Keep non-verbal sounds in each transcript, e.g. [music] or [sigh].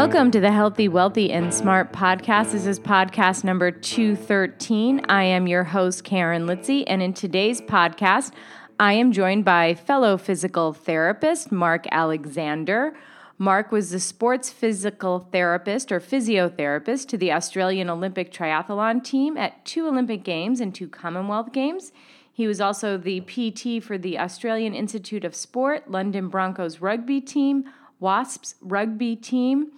Welcome to the Healthy, Wealthy, and Smart podcast. This is podcast number 213. I am your host, Karen Litzy, and in today's podcast, I am joined by fellow physical therapist Mark Alexander. Mark was the sports physical therapist or physiotherapist to the Australian Olympic triathlon team at two Olympic Games and two Commonwealth Games. He was also the PT for the Australian Institute of Sport, London Broncos rugby team, Wasps rugby team,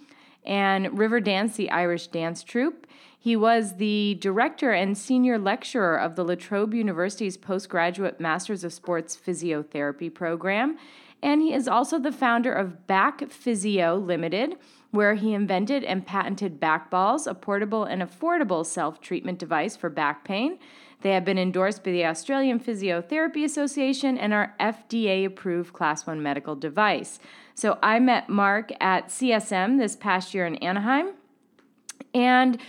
and Riverdance, the Irish dance troupe. He was the director and senior lecturer of the La Trobe University's postgraduate Masters of Sports Physiotherapy program. And he is also the founder of BakPhysio Limited, where he invented and patented back balls, a portable and affordable self treatment device for back pain. They have been endorsed by the Australian Physiotherapy Association and are FDA approved Class 1 medical device. So I met Mark at CSM this past year in Anaheim. And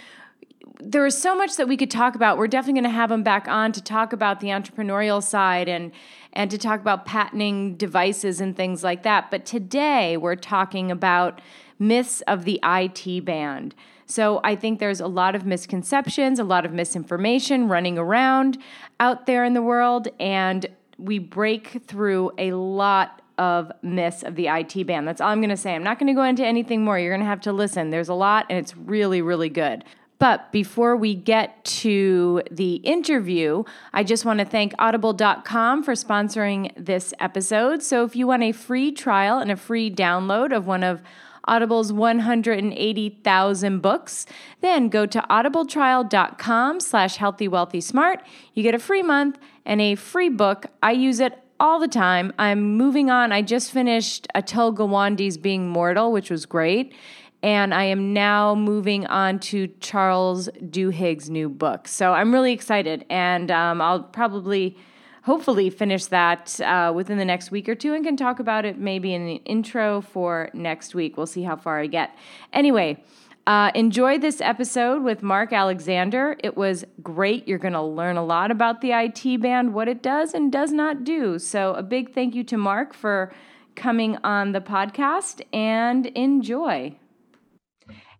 there was so much that we could talk about. We're definitely going to have him back on to talk about the entrepreneurial side and and to talk about patenting devices and things like that. But today we're talking about myths of the IT band. So I think there's a lot of misconceptions, a lot of misinformation running around out there in the world, and we break through a lot of myths of the IT band. That's all I'm going to say. I'm not going to go into anything more. You're going to have to listen. There's a lot, and it's really, really good. But before we get to the interview, I just want to thank audible.com for sponsoring this episode. So if you want a free trial and a free download of one of Audible's 180,000 books, then go to audibletrial.com slash healthy, wealthy, smart. You get a free month and a free book. I use it all the time. I'm moving on. I just finished Atul Gawande's Being Mortal, which was great. And I am now moving on to Charles Duhigg's new book. So I'm really excited. And um, I'll probably hopefully finish that uh, within the next week or two and can talk about it maybe in the intro for next week. We'll see how far I get. Anyway, uh, enjoy this episode with Mark Alexander. It was great. You're going to learn a lot about the IT band, what it does and does not do. So, a big thank you to Mark for coming on the podcast and enjoy.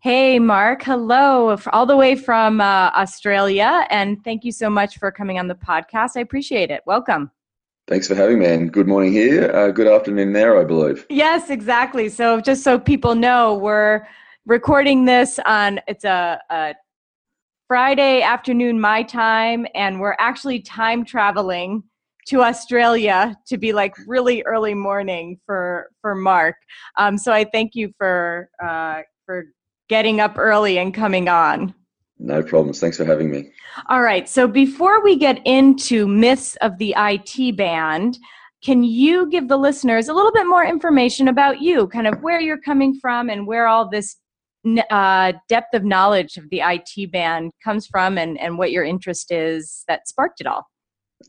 Hey, Mark. Hello, all the way from uh, Australia. And thank you so much for coming on the podcast. I appreciate it. Welcome. Thanks for having me. And good morning here. Uh, good afternoon there, I believe. Yes, exactly. So, just so people know, we're recording this on it's a, a Friday afternoon, my time, and we're actually time traveling to Australia to be like really early morning for for Mark. Um, so I thank you for uh, for getting up early and coming on. No problems. Thanks for having me. All right. So before we get into myths of the IT band, can you give the listeners a little bit more information about you, kind of where you're coming from and where all this uh, depth of knowledge of the IT band comes from and, and what your interest is that sparked it all?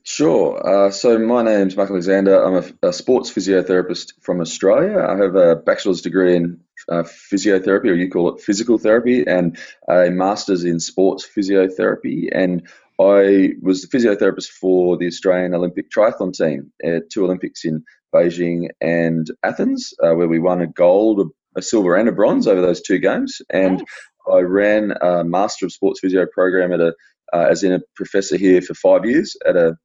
Sure. Uh, so my name's Mark Alexander. I'm a, a, sports physiotherapist from Australia. I have a bachelor's degree in uh, physiotherapy, or you call it physical therapy, and a master's in sports physiotherapy. And I was the physiotherapist for the Australian Olympic triathlon team at two Olympics in Beijing and Athens, uh, where we won a gold, silver, and a bronze over those two games. And nice. I ran a Master of Sports Physio program at a uh, as in a professor here for five years at a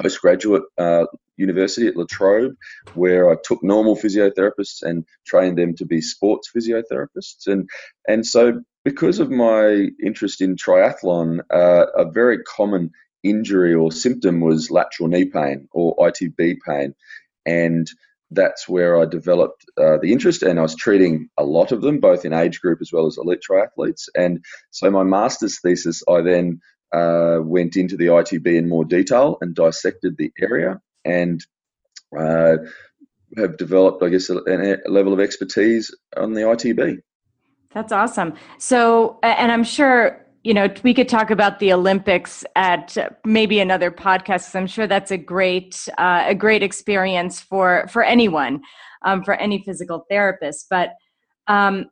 postgraduate uh, university at La Trobe, where I took normal physiotherapists and trained them to be sports physiotherapists. And and so because of my interest in triathlon, uh, a very common injury or symptom was lateral knee pain or ITB pain, and that's where I developed uh, the interest, and I was treating a lot of them, both in age group as well as elite triathletes. And so my master's thesis, I then uh, went into the ITB in more detail and dissected the area and uh, have developed, I guess, a, a, level of expertise on the ITB. That's awesome. So, and I'm sure, you know, we could talk about the Olympics at maybe another podcast. I'm sure that's a great, uh, a great experience for, for anyone, um, for any physical therapist. But, um,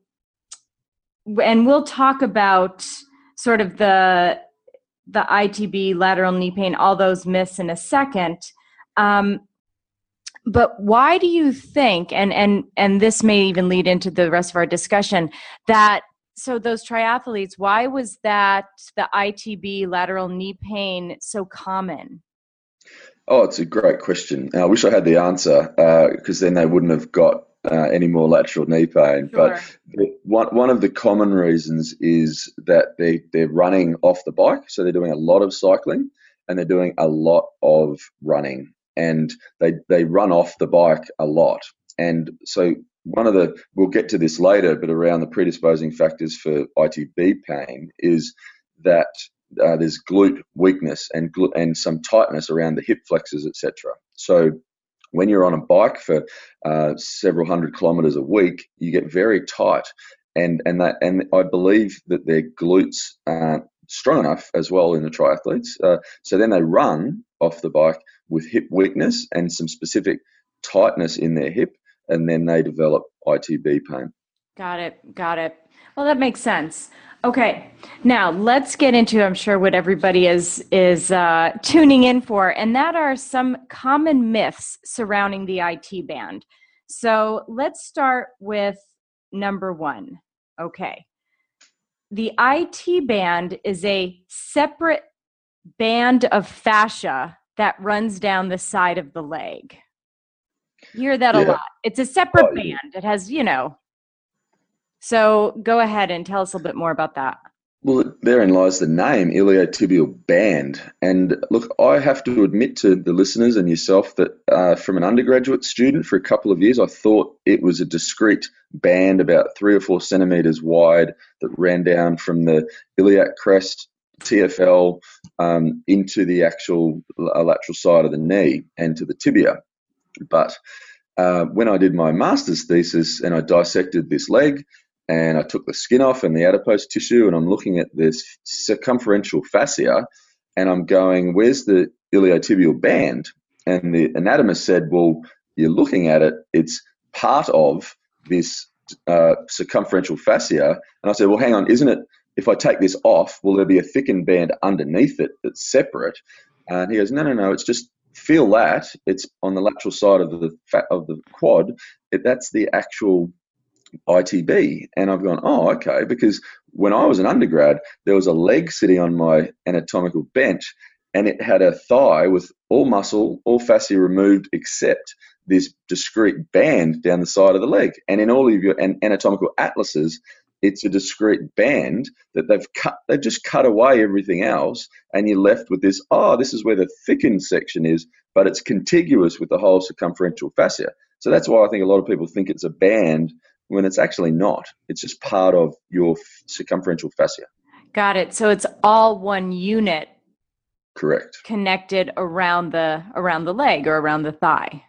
and we'll talk about sort of the the ITB, lateral knee pain, all those myths in a second. Um, but why do you think and and and this may even lead into the rest of our discussion that so those triathletes why was that the itb lateral knee pain so common oh it's a great question i wish i had the answer because uh, then they wouldn't have got uh, any more lateral knee pain. Sure. But one, one of the common reasons is that they, they're running off the bike. So they're doing a lot of cycling and they're doing a lot of running and they, they run off the bike a lot. And so one of the, we'll get to this later, but around the predisposing factors for ITB pain is that uh, there's glute weakness and gl- and some tightness around the hip flexors, etc. So when you're on a bike for uh, several hundred kilometers a week, you get very tight, and and that and I believe that their glutes aren't strong enough as well in the triathletes. Uh, so then they run off the bike with hip weakness and some specific tightness in their hip, and then they develop ITB pain. Got it. Got it. Well, that makes sense. Okay, now let's get into I'm sure what everybody is is uh, tuning in for, and that are some common myths surrounding the IT band. So let's start with number one. Okay, the IT band is a separate band of fascia that runs down the side of the leg. You hear that yeah. a lot. It's a separate oh, band. It has, you know, so go ahead and tell us a little bit more about that. Well, therein lies the name iliotibial band. And look, I have to admit to the listeners and yourself that uh, from an undergraduate student for a couple of years, I thought it was a discrete band about three or four centimeters wide that ran down from the iliac crest, TFL, um, into the actual lateral side of the knee and to the tibia. But uh, when I did my master's thesis and I dissected this leg, and I took the skin off and the adipose tissue, and I'm looking at this circumferential fascia, and I'm going, "Where's the iliotibial band?" And the anatomist said, "Well, you're looking at it; it's part of this uh, circumferential fascia." And I said, "Well, hang on, isn't it? If I take this off, will there be a thickened band underneath it that's separate?" And he goes, "No, no, no. It's just feel that it's on the lateral side of the of the quad. It, that's the actual ITB. And I've gone, oh, okay, because when I was an undergrad, there was a leg sitting on my anatomical bench and it had a thigh with all muscle, all fascia removed except this discrete band down the side of the leg. And in all of your anatomical atlases, it's a discrete band that they've cut they've just cut away everything else and you're left with this oh this is where the thickened section is but it's contiguous with the whole circumferential fascia so that's why i think a lot of people think it's a band when it's actually not. It's just part of your circumferential fascia. Got it. So it's all one unit. Correct. Connected around the around the leg or around the thigh.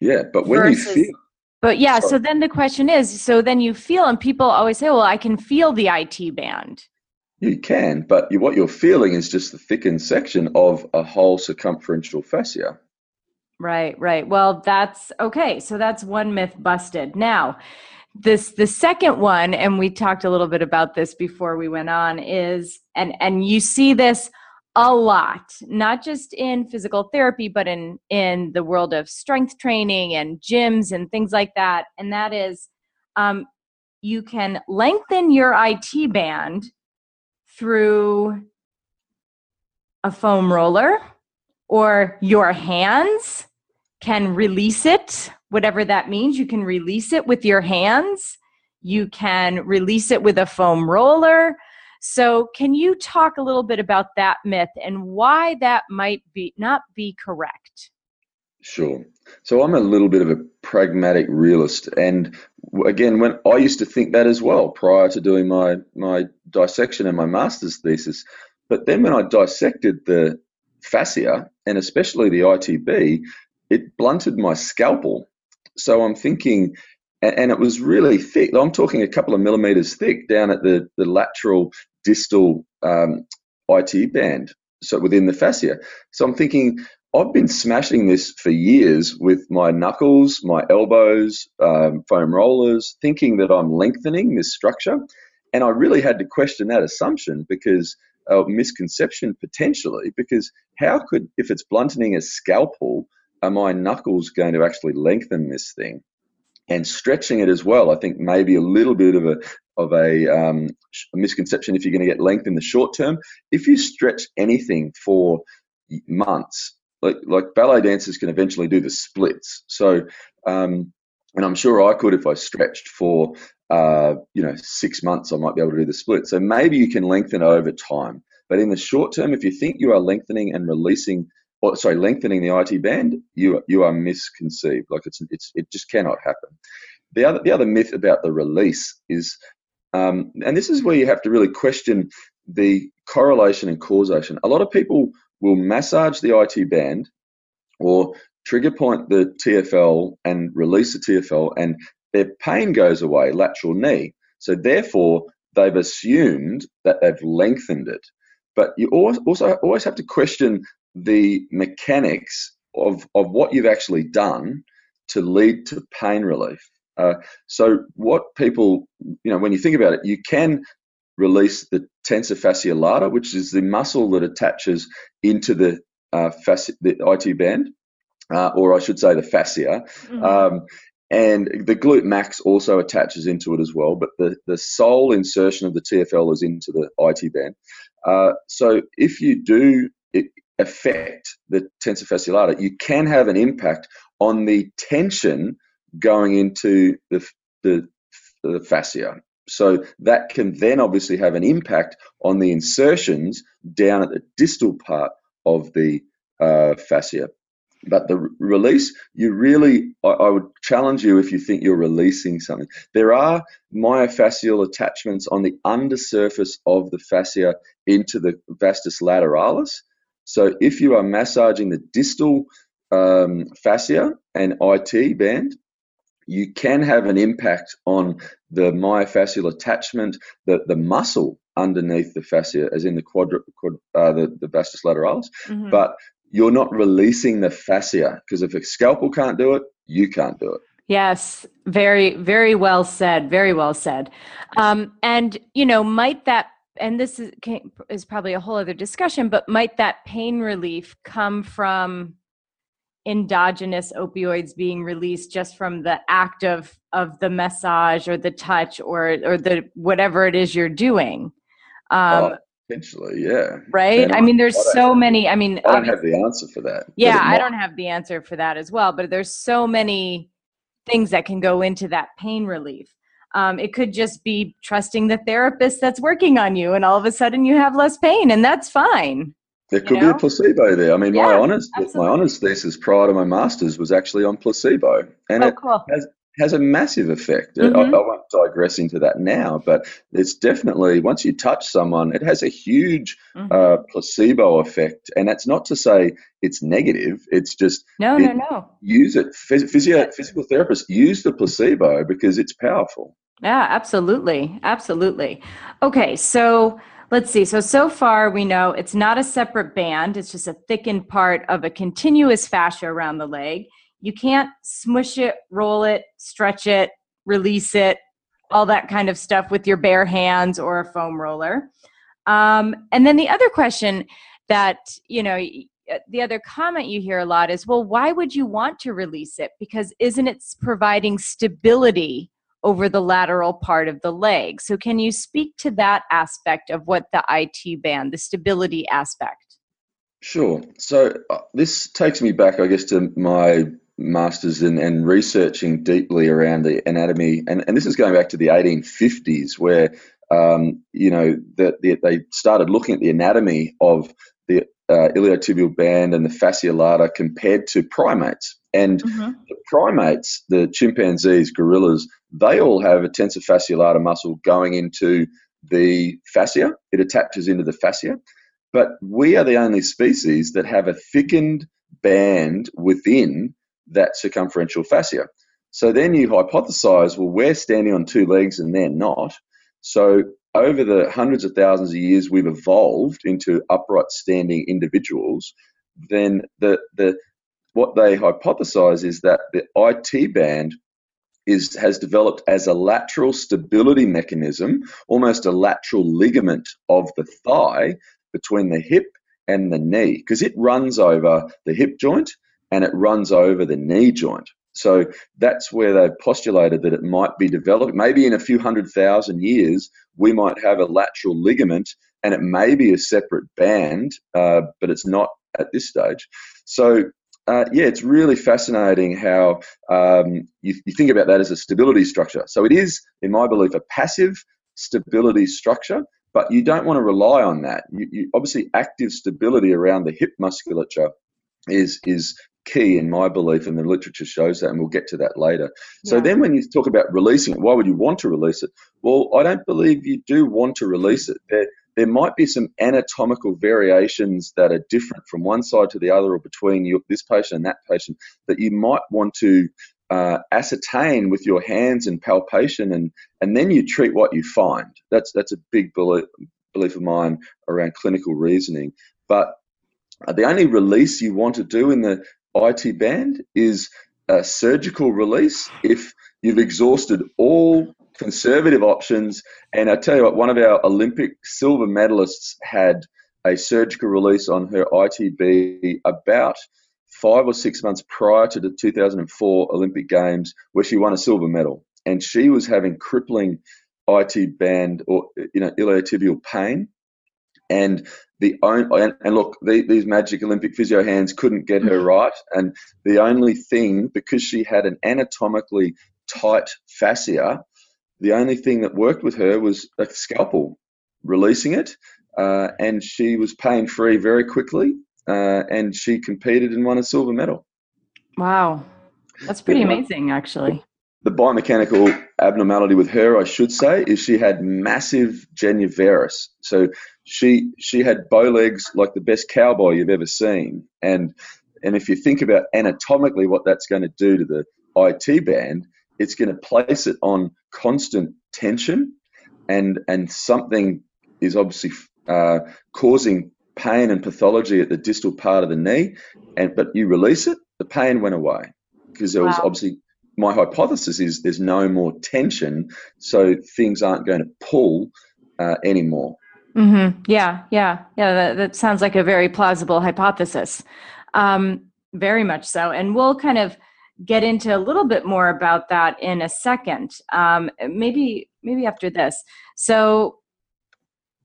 Yeah, but when Versus, you feel But yeah, so then the question is, so then you feel and people always say, "Well, I can feel the IT band." You can, but what you're feeling is just the thickened section of a whole circumferential fascia. Right, right. Well, that's okay. So that's one myth busted. Now, this the second one and we talked a little bit about this before we went on is and and you see this a lot not just in physical therapy but in in the world of strength training and gyms and things like that and that is um, you can lengthen your IT band through a foam roller or your hands can release it whatever that means. You can release it with your hands, you can release it with a foam roller. So, can you talk a little bit about that myth and why that might be not be correct? Sure. So I'm a little bit of a pragmatic realist, and again, when I used to think that as well prior to doing my my dissection and my master's thesis, but then when I dissected the fascia and especially the ITB, it blunted my scalpel so I'm thinking, and it was really thick. I'm talking a couple of millimeters thick down at the, the lateral distal um, IT band, so within the fascia. So I'm thinking, I've been smashing this for years with my knuckles, my elbows, um, foam rollers, thinking that I'm lengthening this structure. And I really had to question that assumption because uh, misconception potentially, because how could, if it's blunting a scalpel, are my knuckles going to actually lengthen this thing? And stretching it as well, I think maybe a little bit of a of a, um, a misconception if you're going to get length in the short term. If you stretch anything for months, like like ballet dancers can eventually do the splits. So, um, and I'm sure I could if I stretched for uh, you know six months, I might be able to do the split. So maybe you can lengthen over time. But in the short term, if you think you are lengthening and releasing, or sorry, lengthening the IT band, you you are misconceived. Like it's it's it just cannot happen. The other the other myth about the release is, um, and this is where you have to really question the correlation and causation. A lot of people will massage the IT band or trigger point the TFL and release the TFL, and their pain goes away, lateral knee. So therefore, they've assumed that they've lengthened it. But you also always have to question the mechanics of, of what you've actually done to lead to pain relief. Uh, so what people, you know, when you think about it, you can release the tensor fasciae lata, which is the muscle that attaches into the uh, fasci- the IT band, uh, or I should say the fascia. Mm-hmm. Um, and the glute max also attaches into it as well, but the, the sole insertion of the TFL is into the IT band. Uh, so if you do affect the tensor fasciae lata, you can have an impact on the tension going into the, the, the fascia. So that can then obviously have an impact on the insertions down at the distal part of the uh, fascia. But the release, you really, I, I, would challenge you if you think you're releasing something. There are myofascial attachments on the undersurface of the fascia into the vastus lateralis. So if you are massaging the distal um, fascia and IT band, you can have an impact on the myofascial attachment, the, the muscle underneath the fascia, as in the quadra, quad, uh, the, the vastus lateralis. Mm-hmm. But you're not releasing the fascia because if a scalpel can't do it, you can't do it. Yes, very, very well said. Very well said. Um, and you know, might that and this is is probably a whole other discussion, but might that pain relief come from endogenous opioids being released just from the act of of the massage or the touch or or the whatever it is you're doing? Um, oh Potentially, yeah. Right. I mean, there's so many. I mean, I don't have the answer for that. Yeah, I don't have the answer for that as well. But there's so many things that can go into that pain relief. Um, it could just be trusting the therapist that's working on you, and all of a sudden you have less pain, and that's fine. There could know? be a placebo there. I mean, yeah, my honors, absolutely. my honors thesis prior to my masters was actually on placebo, and oh, it cool. has has a massive effect. Mm-hmm. I, I, won't digress into that now, but it's definitely once you touch someone, it has a huge mm-hmm. uh, placebo effect. And that's not to say it's negative. It's just no, it, no, no. Use it. Physio, physical therapists use the placebo because it's powerful. Yeah, absolutely, absolutely. Okay, so let's see. So, so far we know it's not a separate band, it's just a thickened part of a continuous fascia around the leg. You can't smush it, roll it, stretch it, release it, all that kind of stuff with your bare hands or a foam roller. Um, and then the other question that, you know, the other comment you hear a lot is, well, why would you want to release it? Because isn't it providing stability over the lateral part of the leg? So, can you speak to that aspect of what the IT band, the stability aspect? Sure. So, uh, this takes me back, I guess, to my masters in and researching deeply around the anatomy, and, and this is going back to the 1850s, where um, you know that the, they started looking at the anatomy of the uh, iliotibial band and the fascia lata compared to primates. And mm-hmm. the primates, the chimpanzees, gorillas, they all have a tensor fasciae lata muscle going into the fascia. It attaches into the fascia. But we are the only species that have a thickened band within that circumferential fascia. So then you hypothesize, well, we're standing on two legs and they're not. So over the hundreds of thousands of years we've evolved into upright standing individuals, then the the what they hypothesize is that the IT band is has developed as a lateral stability mechanism, almost a lateral ligament of the thigh between the hip and the knee, because it runs over the hip joint and it runs over the knee joint. So that's where they've postulated that it might be developed. Maybe in a few hundred thousand years, we might have a lateral ligament and it may be a separate band, uh, but it's not at this stage. So uh, yeah, it's really fascinating how um, you, you, think about that as a stability structure. So it is, in my belief, a passive stability structure, but you don't want to rely on that. You, you, obviously, active stability around the hip musculature is is key in my belief, and the literature shows that, and we'll get to that later. Yeah. So then, when you talk about releasing it, why would you want to release it? Well, I don't believe you do want to release it. There, there might be some anatomical variations that are different from one side to the other or between you, this patient and that patient that you might want to uh, ascertain with your hands and palpation and, and then you treat what you find. That's, that's a big belief, belief of mine around clinical reasoning. But the only release you want to do in the IT band is a surgical release if you've exhausted all conservative options. And I tell you what, one of our Olympic silver medalists had a surgical release on her ITB about five or six months prior to the 2004 Olympic Games, where she won a silver medal. And she was having crippling IT band or you know iliotibial pain. And the only, and, and look, the, these magic Olympic physio hands couldn't get her mm. right. And the only thing, because she had an anatomically tight fascia, the only thing that worked with her was a scalpel, releasing it, uh, and she was pain free very quickly, uh, and she competed and won a silver medal. Wow, that's pretty amazing, actually. The biomechanical abnormality with her, I should say, is she had massive genu varus. So she she had bow legs like the best cowboy you've ever seen, and and if you think about anatomically what that's going to do to the IT band, it's going to place it on constant tension, and and something is obviously uh, causing pain and pathology at the distal part of the knee, and but you release it, the pain went away because there was obviously my hypothesis is there's no more tension, so things aren't going to pull uh, anymore. Mm-hmm. Yeah, yeah, yeah. That, that, sounds like a very plausible hypothesis. Um, very much so, and we'll kind of get into a little bit more about that in a second. Um, maybe maybe after this. So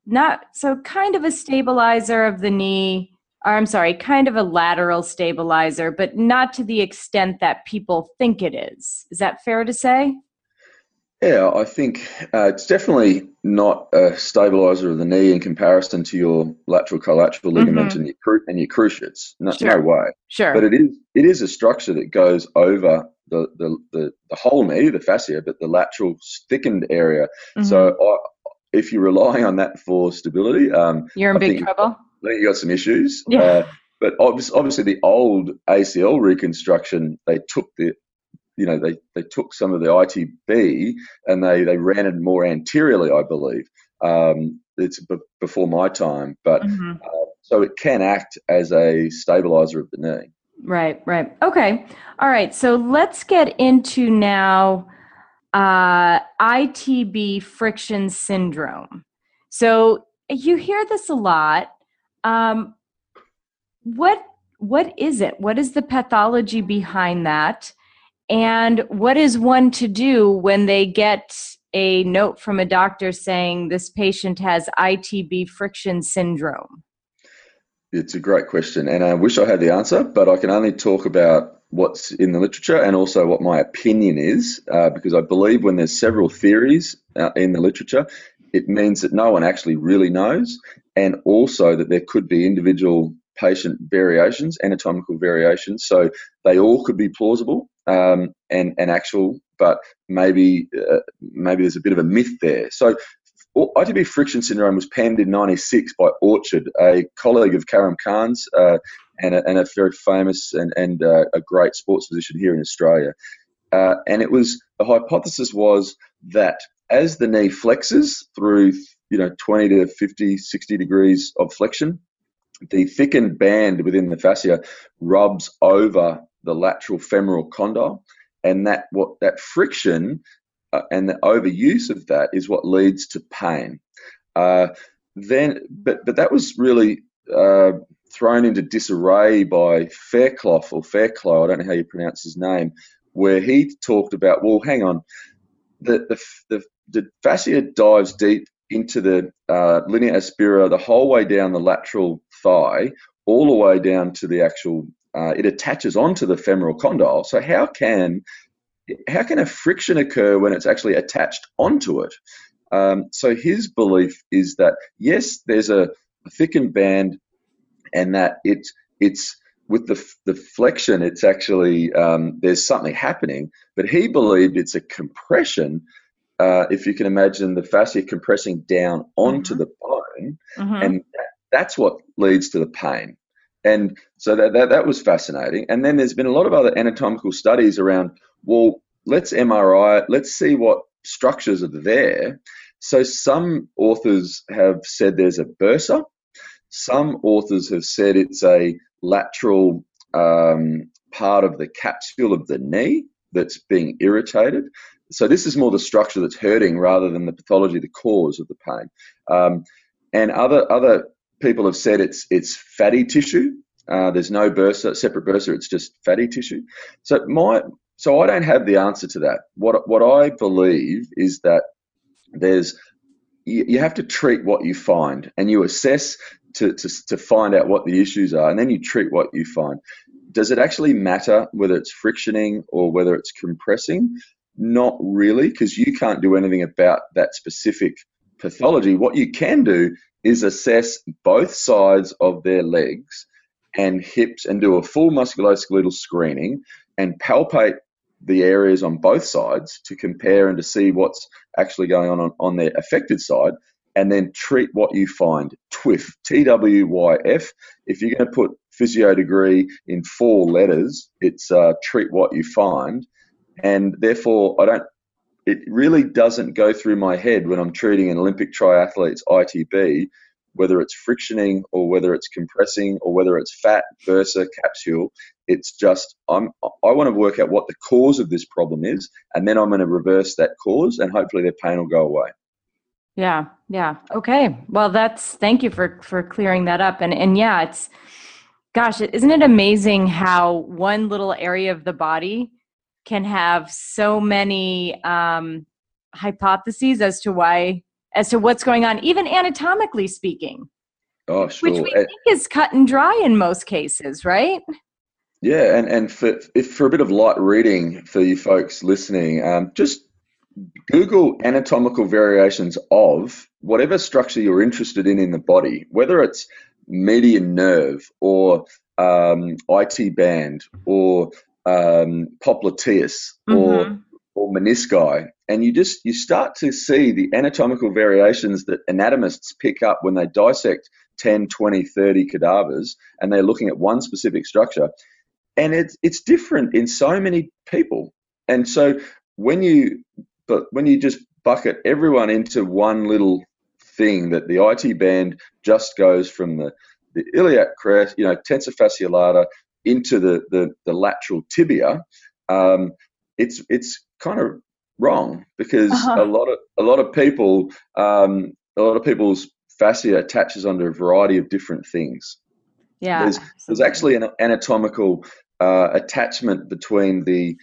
not so kind of a stabilizer of the knee or I'm sorry, kind of a lateral stabilizer, but not to the extent that people think it is. Is that fair to say? Yeah, I think uh, it's definitely not a stabilizer of the knee in comparison to your lateral collateral ligament mm-hmm. and your cru- and your cruciates. No, sure. no way. Sure. But it is it is a structure that goes over the the, the, the whole knee, the fascia, but the lateral thickened area. Mm-hmm. So I, if you're relying on that for stability, um, you're in I big trouble. I think you got some issues. Yeah. Uh, but obviously, obviously, the old ACL reconstruction, they took the you know, they, they took some of the ITB and they, they ran it more anteriorly, I believe. Um, it's b- before my time, but mm-hmm. uh, so it can act as a stabilizer of the knee. Right, right. Okay. All right. So let's get into now uh, ITB friction syndrome. So you hear this a lot. Um, what what is it? What is the pathology behind that? And what is one to do when they get a note from a doctor saying this patient has ITB friction syndrome? It's a great question, and I wish I had the answer, but I can only talk about what's in the literature and also what my opinion is, uh, because I believe when there's several theories uh, in the literature, it means that no one actually really knows, and also that there could be individual patient variations, anatomical variations. So they all could be plausible um, and, and actual, but maybe uh, maybe there's a bit of a myth there. So ITB friction syndrome was penned in 96 by Orchard, a colleague of Karim Khan's uh, and, a, and, a, very famous and, and uh, a great sports physician here in Australia. Uh, and it was, the hypothesis was that as the knee flexes through, you know, 20 to 50, 60 degrees of flexion, the thickened band within the fascia rubs over the lateral femoral condyle, and that what that friction uh, and the overuse of that is what leads to pain. Uh, then, but but that was really uh, thrown into disarray by Fairclough or Fairclough, I don't know how you pronounce his name, where he talked about, well, hang on, the, the, the, the fascia dives deep into the uh, linea aspera the whole way down the lateral thigh, all the way down to the actual, uh, it attaches onto the femoral condyle. So how can how can a friction occur when it's actually attached onto it? Um, so his belief is that yes, there's a, thickened band, and that it's it's with the the flexion, it's actually um, there's something happening. But he believed it's a compression. Uh, if you can imagine the fascia compressing down onto mm-hmm. the bone, mm-hmm. and that's what leads to the pain. And so that, that that was fascinating. And then there's been a lot of other anatomical studies around. Well, let's MRI. Let's see what structures are there. So some authors have said there's a bursa. Some authors have said it's a lateral um, part of the capsule of the knee that's being irritated. So this is more the structure that's hurting rather than the pathology, the cause of the pain. Um, and other other people have said it's it's fatty tissue. Uh, there's no bursa, separate bursa. It's just fatty tissue. So my so I don't have the answer to that. What what I believe is that there's you, you have to treat what you find, and you assess to, to to find out what the issues are, and then you treat what you find. Does it actually matter whether it's frictioning or whether it's compressing? Not really, because you can't do anything about that specific pathology. What you can do is assess both sides of their legs and hips and do a full musculoskeletal screening and palpate the areas on both sides to compare and to see what's actually going on on, on their affected side and then treat what you find. TWIF, T W Y F. If you're going to put physio degree in four letters, it's uh, treat what you find. And therefore, I don't, it really doesn't go through my head when I'm treating an Olympic triathlete's ITB whether it's frictioning or whether it's compressing or whether it's fat bursa capsule. It's just I'm I want to work out what the cause of this problem is, and then I'm going to reverse that cause, and hopefully their pain will go away. Yeah, yeah. Okay. Well, that's thank you for for clearing that up. And and yeah, it's gosh, isn't it amazing how one little area of the body can have so many um, hypotheses as to why as to what's going on, even anatomically speaking. Oh, sure. Which we think is cut and dry in most cases, right? Yeah, and, and for if for a bit of light reading for you folks listening, um, just Google anatomical variations of whatever structure you're interested in in the body, whether it's median nerve or um, IT band or um, popliteus mm-hmm. or or menisci and you just you start to see the anatomical variations that anatomists pick up when they dissect 10 20 30 cadavers and they're looking at one specific structure and it's it's different in so many people and so when you but when you just bucket everyone into one little thing that the IT band just goes from the the iliac crest, you know, tensor fasciae lata into the the, the lateral tibia. Um, it's it's kind of wrong because uh-huh. a lot of a lot of people um, a lot of people's fascia attaches under a variety of different things. Yeah, there's, there's actually an anatomical uh, attachment between the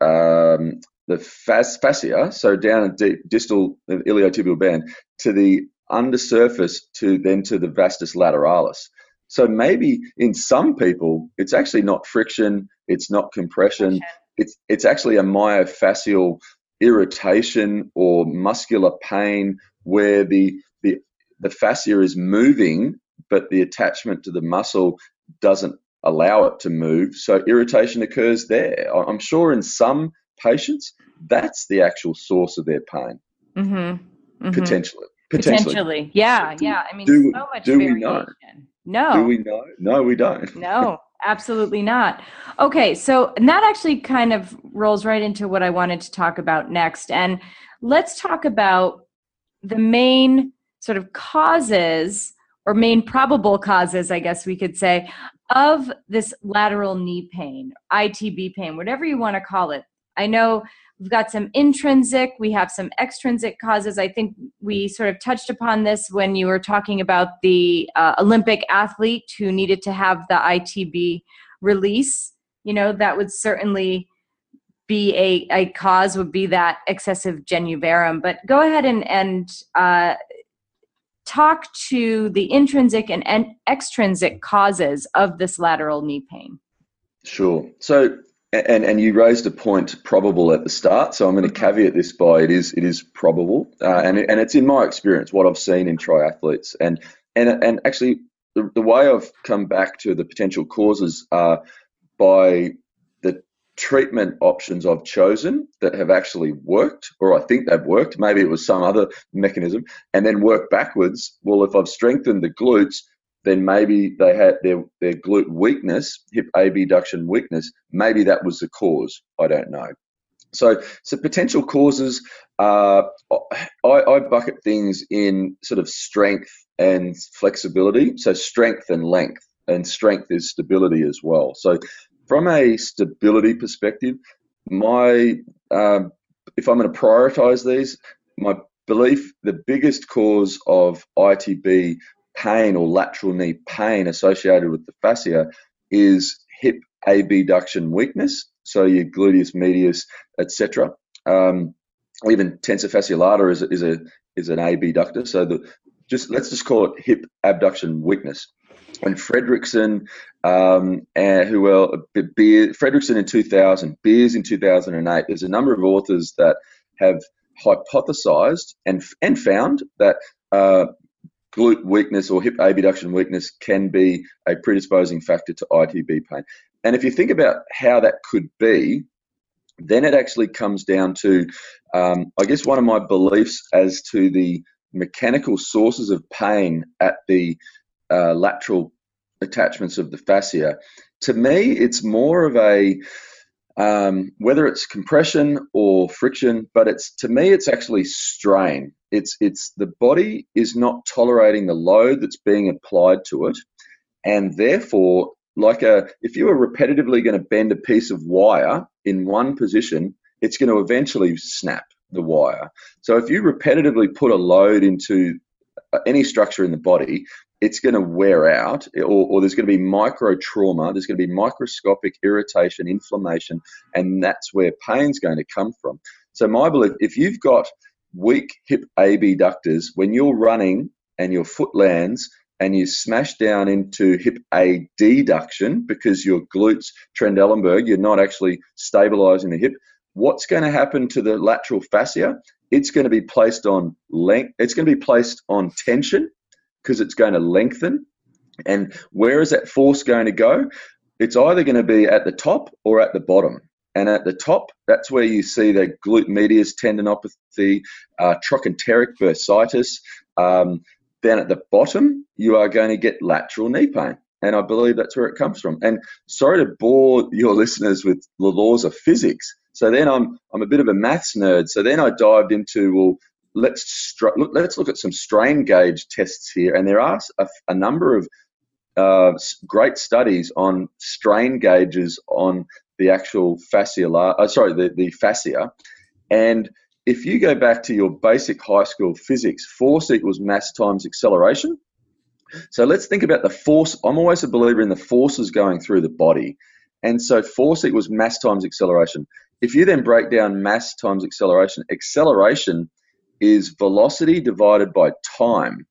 um, the fascia, so down a deep distal iliotibial band, to the undersurface to then to the vastus lateralis. So maybe in some people, it's actually not friction, it's not compression, okay. it's it's actually a myofascial irritation or muscular pain where the, the, the fascia is moving, but the attachment to the muscle doesn't allow it to move. So irritation occurs there. I'm sure in some patients, that's the actual source of their pain. Mm-hmm. Mm-hmm. Potentially. Potentially. Potentially. Yeah. Do, yeah. I mean, do, so much do variation. we know? No. Do we know? No, we don't. No. Absolutely not. Okay, so and that actually kind of rolls right into what I wanted to talk about next. And let's talk about the main sort of causes or main probable causes, I guess we could say, of this lateral knee pain, ITB pain, whatever you want to call it. I know we've got some intrinsic, we have some extrinsic causes. I think we sort of touched upon this when you were talking about the uh, Olympic athlete who needed to have the ITB release. You know, that would certainly be a, a cause would be that excessive genu varum. But go ahead and, and uh, talk to the intrinsic and, and extrinsic causes of this lateral knee pain. Sure. So, and and you raised a point probable at the start, so I'm going to mm-hmm. caveat this by it is it is probable, uh, and and it's in my experience what I've seen in triathletes, and and and actually the, the way I've come back to the potential causes are by the treatment options I've chosen that have actually worked, or I think they've worked. Maybe it was some other mechanism, and then work backwards. Well, if I've strengthened the glutes, then maybe they had their, their glute weakness, hip abduction weakness. Maybe that was the cause. I don't know. So, so potential causes. Uh, I, I bucket things in sort of strength and flexibility. So strength and length, and strength is stability as well. So from a stability perspective, my um, if I'm going to prioritize these, my belief the biggest cause of ITB pain or lateral knee pain associated with the fascia is hip abduction weakness. So your gluteus medius, etc. Um, even tensor fasciae lata is, is a is an abductor. So the just let's just call it hip abduction weakness and Fredericson, um, and who well, Beer, Fredericson in 2000, Beers in 2008. There's a number of authors that have hypothesized and and found that uh, glute weakness or hip abduction weakness can be a predisposing factor to ITB pain. And if you think about how that could be, then it actually comes down to, um, I guess, one of my beliefs as to the mechanical sources of pain at the uh, lateral attachments of the fascia. To me, it's more of a um, whether it's compression or friction, but it's to me it's actually strain. It's it's the body is not tolerating the load that's being applied to it, and therefore, like a if you are repetitively going to bend a piece of wire in one position, it's going to eventually snap the wire. So if you repetitively put a load into uh, any structure in the body, it's going to wear out, or, or there's going to be micro trauma, there's going to be microscopic irritation, inflammation, and that's where pain's going to come from. So, my belief if you've got weak hip abductors, when you're running and your foot lands and you smash down into hip adduction because your glutes, Trendelenburg, you're not actually stabilizing the hip, what's going to happen to the lateral fascia? It's going to be placed on length, it's going to be placed on tension because it's going to lengthen. And where is that force going to go? It's either going to be at the top or at the bottom. And at the top, that's where you see the glute medius tendinopathy, uh, trochanteric bursitis. Um, then at the bottom, you are going to get lateral knee pain. And I believe that's where it comes from. And sorry to bore your [laughs] listeners with the laws of physics. So then I'm I'm a bit of a maths nerd. So then I dived into well, let's look, let's look at some strain gauge tests here, and there are a, a number of uh, great studies on strain gauges on the actual fascia. Uh, sorry, the, the fascia, and if you go back to your basic high school physics, force equals mass times acceleration. So let's think about the force. I'm always a believer in the forces going through the body. And so force equals mass times acceleration. If you then break down mass times acceleration, acceleration is velocity divided by time.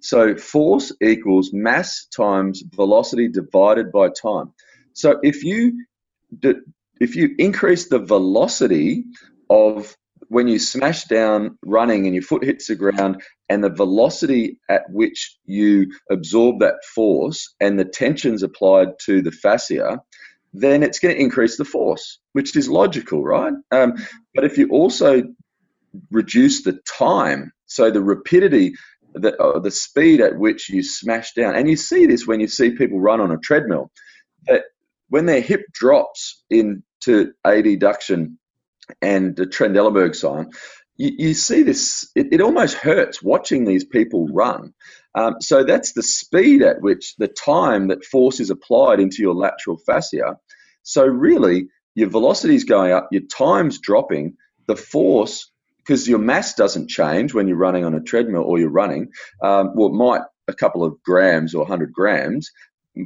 So force equals mass times velocity divided by time. So if you if you increase the velocity of when you smash down running and your foot hits the ground and the velocity at which you absorb that force and the tensions applied to the fascia, then it's going to increase the force, which is logical, right? Um, but if you also reduce the time, so the rapidity, the, uh, the speed at which you smash down. And you see this when you see people run on a treadmill, that when their hip drops into adduction and the Trendelenburg sign, you, you see this, it, it, almost hurts watching these people run. Um, so that's the speed at which the time that force is applied into your lateral fascia. So really, your velocity is going up, your time's dropping, the force because your mass doesn't change when you're running on a treadmill or you're running. Um, well, it might a couple of grams or 100 grams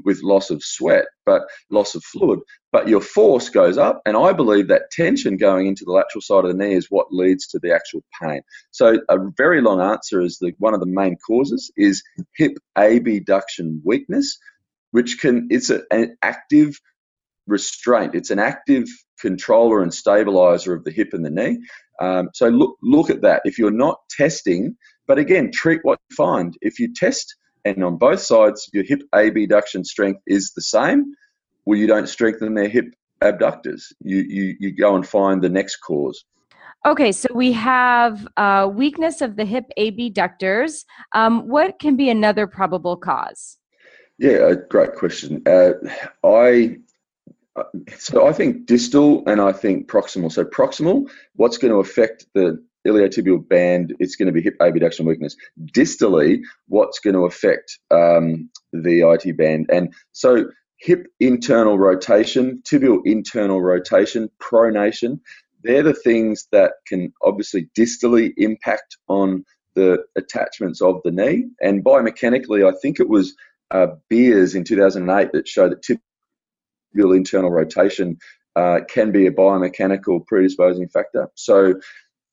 with loss of sweat, but loss of fluid, but your force goes up. And I believe that tension going into the lateral side of the knee is what leads to the actual pain. So a very long answer is that one of the main causes is hip abduction weakness, which can, it's a, an active restraint. It's an active controller and stabilizer of the hip and the knee. Um, so look look at that. If you're not testing, but again, treat what you find. If you test and on both sides your hip abduction strength is the same, well, you don't strengthen their hip abductors. You you you go and find the next cause. Okay, so we have uh, weakness of the hip abductors. Um, what can be another probable cause? Yeah, great question. Uh, I so I think distal and I think proximal. So proximal, what's going to affect the iliotibial band? It's going to be hip abduction weakness. Distally, what's going to affect um, the IT band? And so hip internal rotation, tibial internal rotation, pronation, they're the things that can obviously distally impact on the attachments of the knee. And biomechanically, I think it was uh, Beers in 2008 that showed that tibial internal rotation uh, can be a biomechanical predisposing factor. So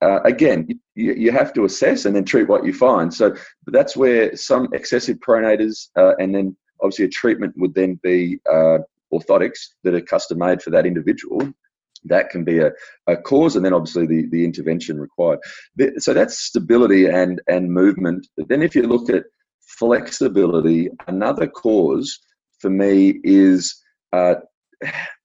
uh, again, you, you, have to assess and then treat what you find. So that's where some excessive pronators uh, and then obviously a treatment would then be uh, orthotics that are custom made for that individual. That can be a, a cause, and then obviously the, the intervention required. So that's stability and, and movement. But then if you look at flexibility, another cause for me is uh,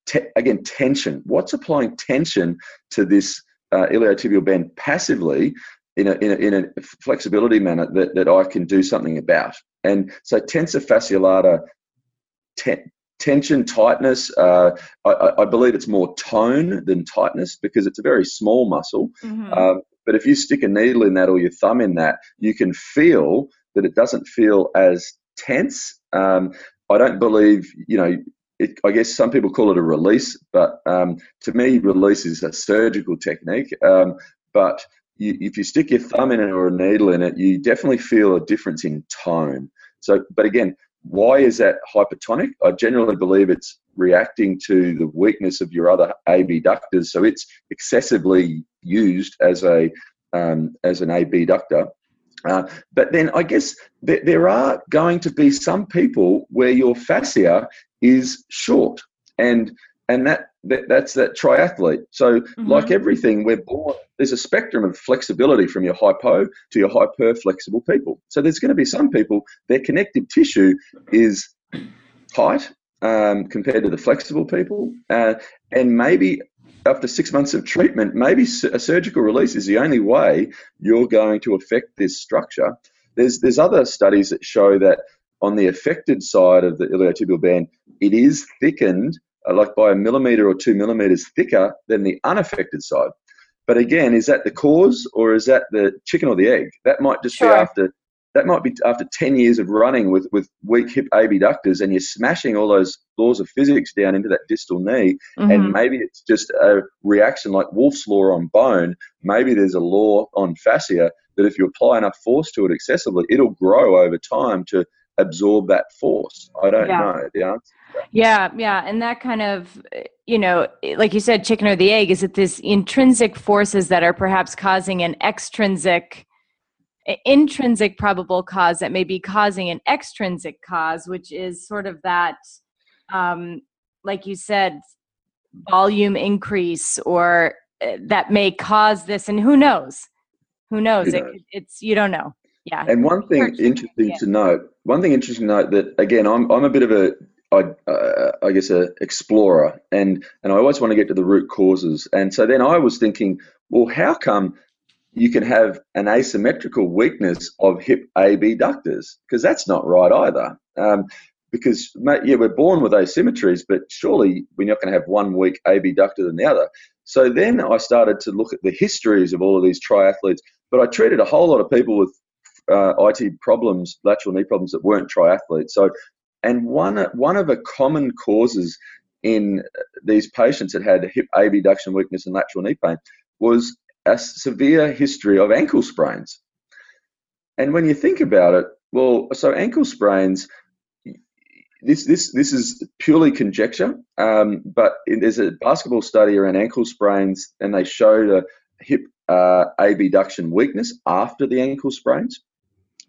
te- again, tension. What's applying tension to this uh, iliotibial band passively in a, in a, in a flexibility manner that, that I can do something about? And so tensor fasciae lata te- tension tightness uh, I, I, believe it's more tone than tightness because it's a very small muscle mm-hmm. um, but if you stick a needle in that or your thumb in that you can feel that it doesn't feel as tense um, i don't believe you know it, I guess some people call it a release, but um, to me, release is a surgical technique. Um, but you, if you stick your thumb in it or a needle in it, you definitely feel a difference in tone. So, but again, why is that hypertonic? I generally believe it's reacting to the weakness of your other abductors, so it's excessively used as a um, as an abductor. Uh, but then I guess th- there are going to be some people where your fascia is short, and and that, that that's that triathlete. So mm-hmm. like everything, we're born. There's a spectrum of flexibility from your hypo to your hyper flexible people. So there's going to be some people their connective tissue is tight um, compared to the flexible people, uh, and maybe after six months of treatment, maybe a surgical release is the only way you're going to affect this structure. There's there's other studies that show that on the affected side of the iliotibial band, it is thickened uh, like by a millimeter or two millimeters thicker than the unaffected side. But again, is that the cause or is that the chicken or the egg? That might just sure. be after that might be after 10 years of running with, with weak hip abductors and you're smashing all those laws of physics down into that distal knee mm-hmm. and maybe it's just a reaction like wolff's law on bone maybe there's a law on fascia that if you apply enough force to it excessively it'll grow over time to absorb that force i don't yeah. know the answer yeah yeah and that kind of you know like you said chicken or the egg is it this intrinsic forces that are perhaps causing an extrinsic intrinsic probable cause that may be causing an extrinsic cause, which is sort of that, um, like you said, volume increase or uh, that may cause this. And who knows? Who knows? It, it's you don't know. Yeah. And one thing interesting yeah. to note, one thing interesting to note that again, I'm I'm a bit of a I, uh, I guess a explorer and and I always want to get to the root causes and so then I was thinking well how come you can have an asymmetrical weakness of hip abductors because that's not right either. Um, because yeah, we're born with asymmetries, but surely we're not going to have one weak abductor than the other. So then I started to look at the histories of all of these triathletes, but I treated a whole lot of people with uh, IT problems, lateral knee problems that weren't triathletes. So, and one one of the common causes in these patients that had hip abduction weakness and lateral knee pain was a severe history of ankle sprains. And when you think about it, well, so ankle sprains, this this this is purely conjecture, um, but there's a basketball study around ankle sprains, and they showed a hip uh, abduction weakness after the ankle sprains.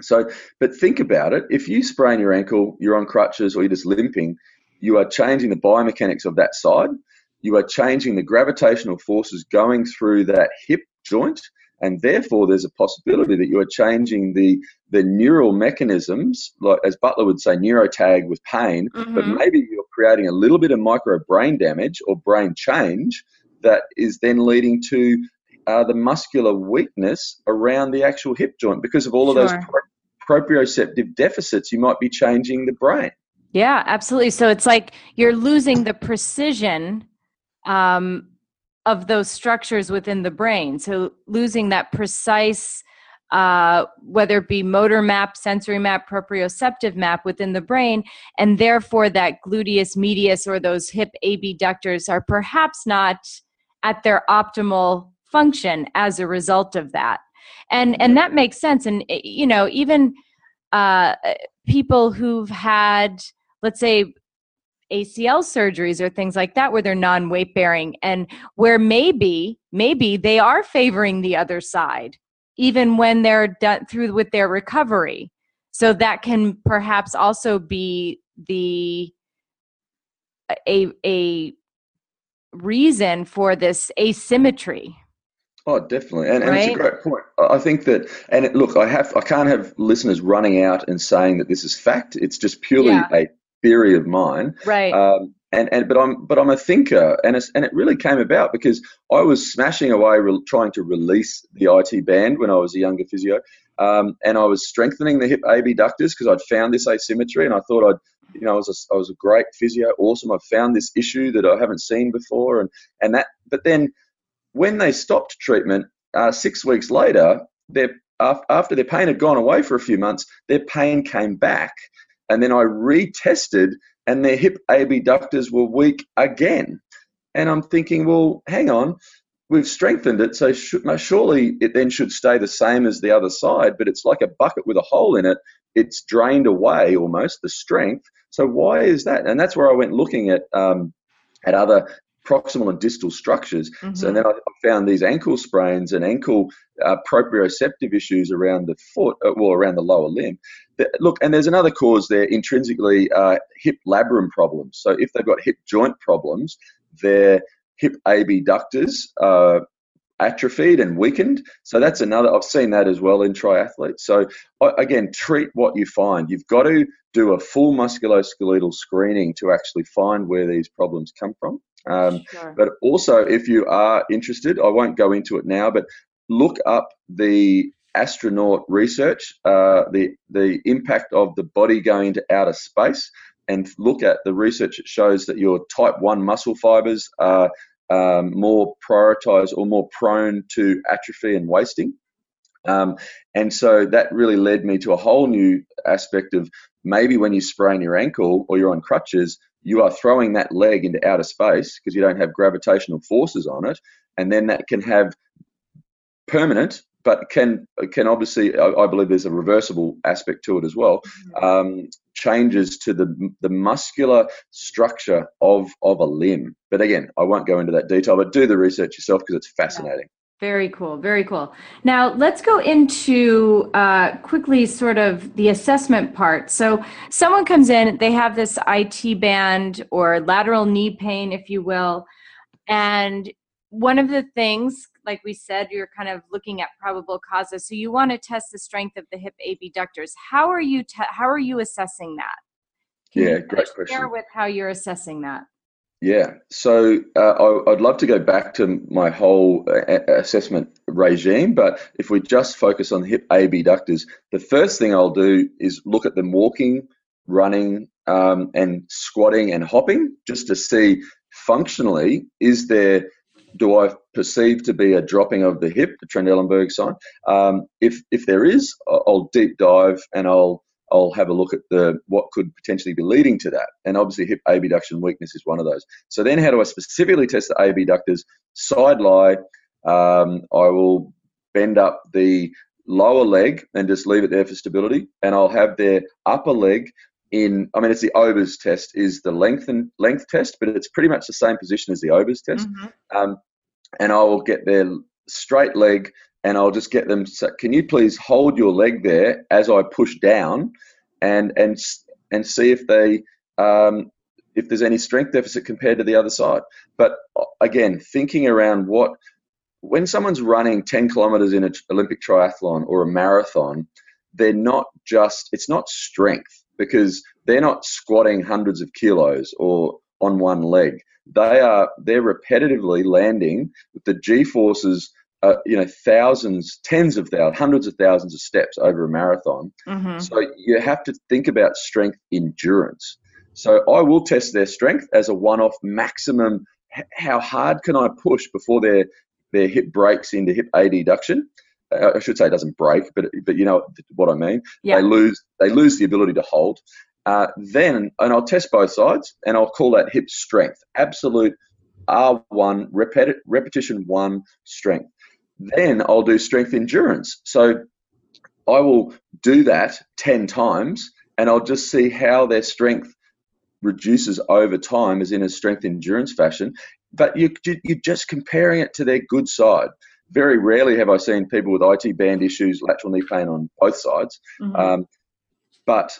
So, but think about it: if you sprain your ankle, you're on crutches, or you're just limping, you are changing the biomechanics of that side. You are changing the gravitational forces going through that hip joint, and therefore there's a possibility that you are changing the the neural mechanisms, like as Butler would say, neurotag with pain, mm-hmm. but maybe you're creating a little bit of micro brain damage or brain change that is then leading to uh, the muscular weakness around the actual hip joint because of all sure. of those pro- proprioceptive deficits. You might be changing the brain. Yeah, absolutely. So it's like you're losing the precision um, of those structures within the brain. So losing that precise, uh, whether it be motor map, sensory map, proprioceptive map within the brain, and therefore that gluteus medius or those hip abductors are perhaps not at their optimal function as a result of that. And and that makes sense. And you know, even uh, people who've had let's say ACL surgeries or things like that where they're non weight bearing and where maybe maybe they are favoring the other side even when they're done through with their recovery so that can perhaps also be the a a reason for this asymmetry Oh, definitely, and, and right? it's a great point. I think that, and it, look, I have, I can't have listeners running out and saying that this is fact. It's just purely yeah. a theory of mine. Right. Um, and, and but I'm but I'm a thinker, and it's, and it really came about because I was smashing away re- trying to release the IT band when I was a younger physio, um, and I was strengthening the hip abductors because I'd found this asymmetry, and I thought I'd you know I was a, I was a great physio, awesome. I found this issue that I haven't seen before, and and that. But then when they stopped treatment, uh, six weeks later, their after their pain had gone away for a few months, their pain came back. And then I retested, and their hip abductors were weak again. And I'm thinking, well, hang on, we've strengthened it, so surely it then should stay the same as the other side, but it's like a bucket with a hole in it. It's drained away almost the strength. So why is that? And that's where I went looking at um, at other proximal and distal structures. Mm-hmm. So then I found these ankle sprains and ankle uh, proprioceptive issues around the foot, uh, well, around the lower limb. Look, and there's another cause there, intrinsically uh, hip labrum problems. So if they've got hip joint problems, their hip abductors uh, atrophied and weakened. So that's another, I've seen that as well in triathletes. So again, treat what you find. You've got to do a full musculoskeletal screening to actually find where these problems come from. Um, sure. But also, if you are interested, I won't go into it now, but look up the astronaut research, uh, the the impact of the body going into outer space, and look at the research that shows that your type one muscle fibers are um, more prioritized or more prone to atrophy and wasting. Um, and so that really led me to a whole new aspect of maybe when you sprain your ankle or you're on crutches, you are throwing that leg into outer space because you don't have gravitational forces on it, and then that can have permanent, but can can obviously I, I believe there's a reversible aspect to it as well. Mm-hmm. Um, changes to the the muscular structure of of a limb. But again, I won't go into that detail. But do the research yourself because it's fascinating. Very cool. Very cool. Now let's go into uh, quickly sort of the assessment part. So someone comes in, they have this IT band or lateral knee pain, if you will, and one of the things, like we said, you're kind of looking at probable causes. So you want to test the strength of the hip abductors. How are you? Te- how are you assessing that? Can yeah, great share question. Share with how you're assessing that. Yeah, so uh, I, would love to go back to my whole uh, assessment regime, but if we just focus on hip abductors, the first thing I'll do is look at them walking, running, um, and squatting and hopping, just to see functionally is there do I perceive to be a dropping of the hip, the Trendelenburg sign? Um, if if there is, I'll deep dive and I'll I'll have a look at the what could potentially be leading to that. And obviously, hip abduction weakness is one of those. So then, how do I specifically test the abductors? Side lie. Um, I will bend up the lower leg and just leave it there for stability, and I'll have their upper leg in. I mean, it's the Ober's test is the length and length test, but it's pretty much the same position as the Ober's test. Mm-hmm. Um, and I will get their straight leg and I'll just get them. So can you please hold your leg there as I push down, and and and see if they um, if there's any strength deficit compared to the other side. But uh, again, thinking around what when someone's running 10 kilometers in an Olympic triathlon or a marathon, they're not just it's not strength because they're not squatting hundreds of kilos or on one leg. They are they're repetitively landing with the G forces uh, you know, thousands, tens of thousands, hundreds of thousands of steps over a marathon. Mm-hmm. So you have to think about strength endurance. So I will test their strength as a one-off maximum. How hard can I push before their their hip breaks into hip adduction? Uh, I should say it doesn't break, but but you know what I mean. Yeah. They lose they lose the ability to hold. Uh, then and I'll test both sides, and I'll call that hip strength, absolute R1 repeti- repetition one strength. Then I'll do strength endurance. So I will do that 10 times and I'll just see how their strength reduces over time, as in a strength endurance fashion. But you, you're just comparing it to their good side. Very rarely have I seen people with IT band issues, lateral knee pain on both sides. Mm-hmm. Um, but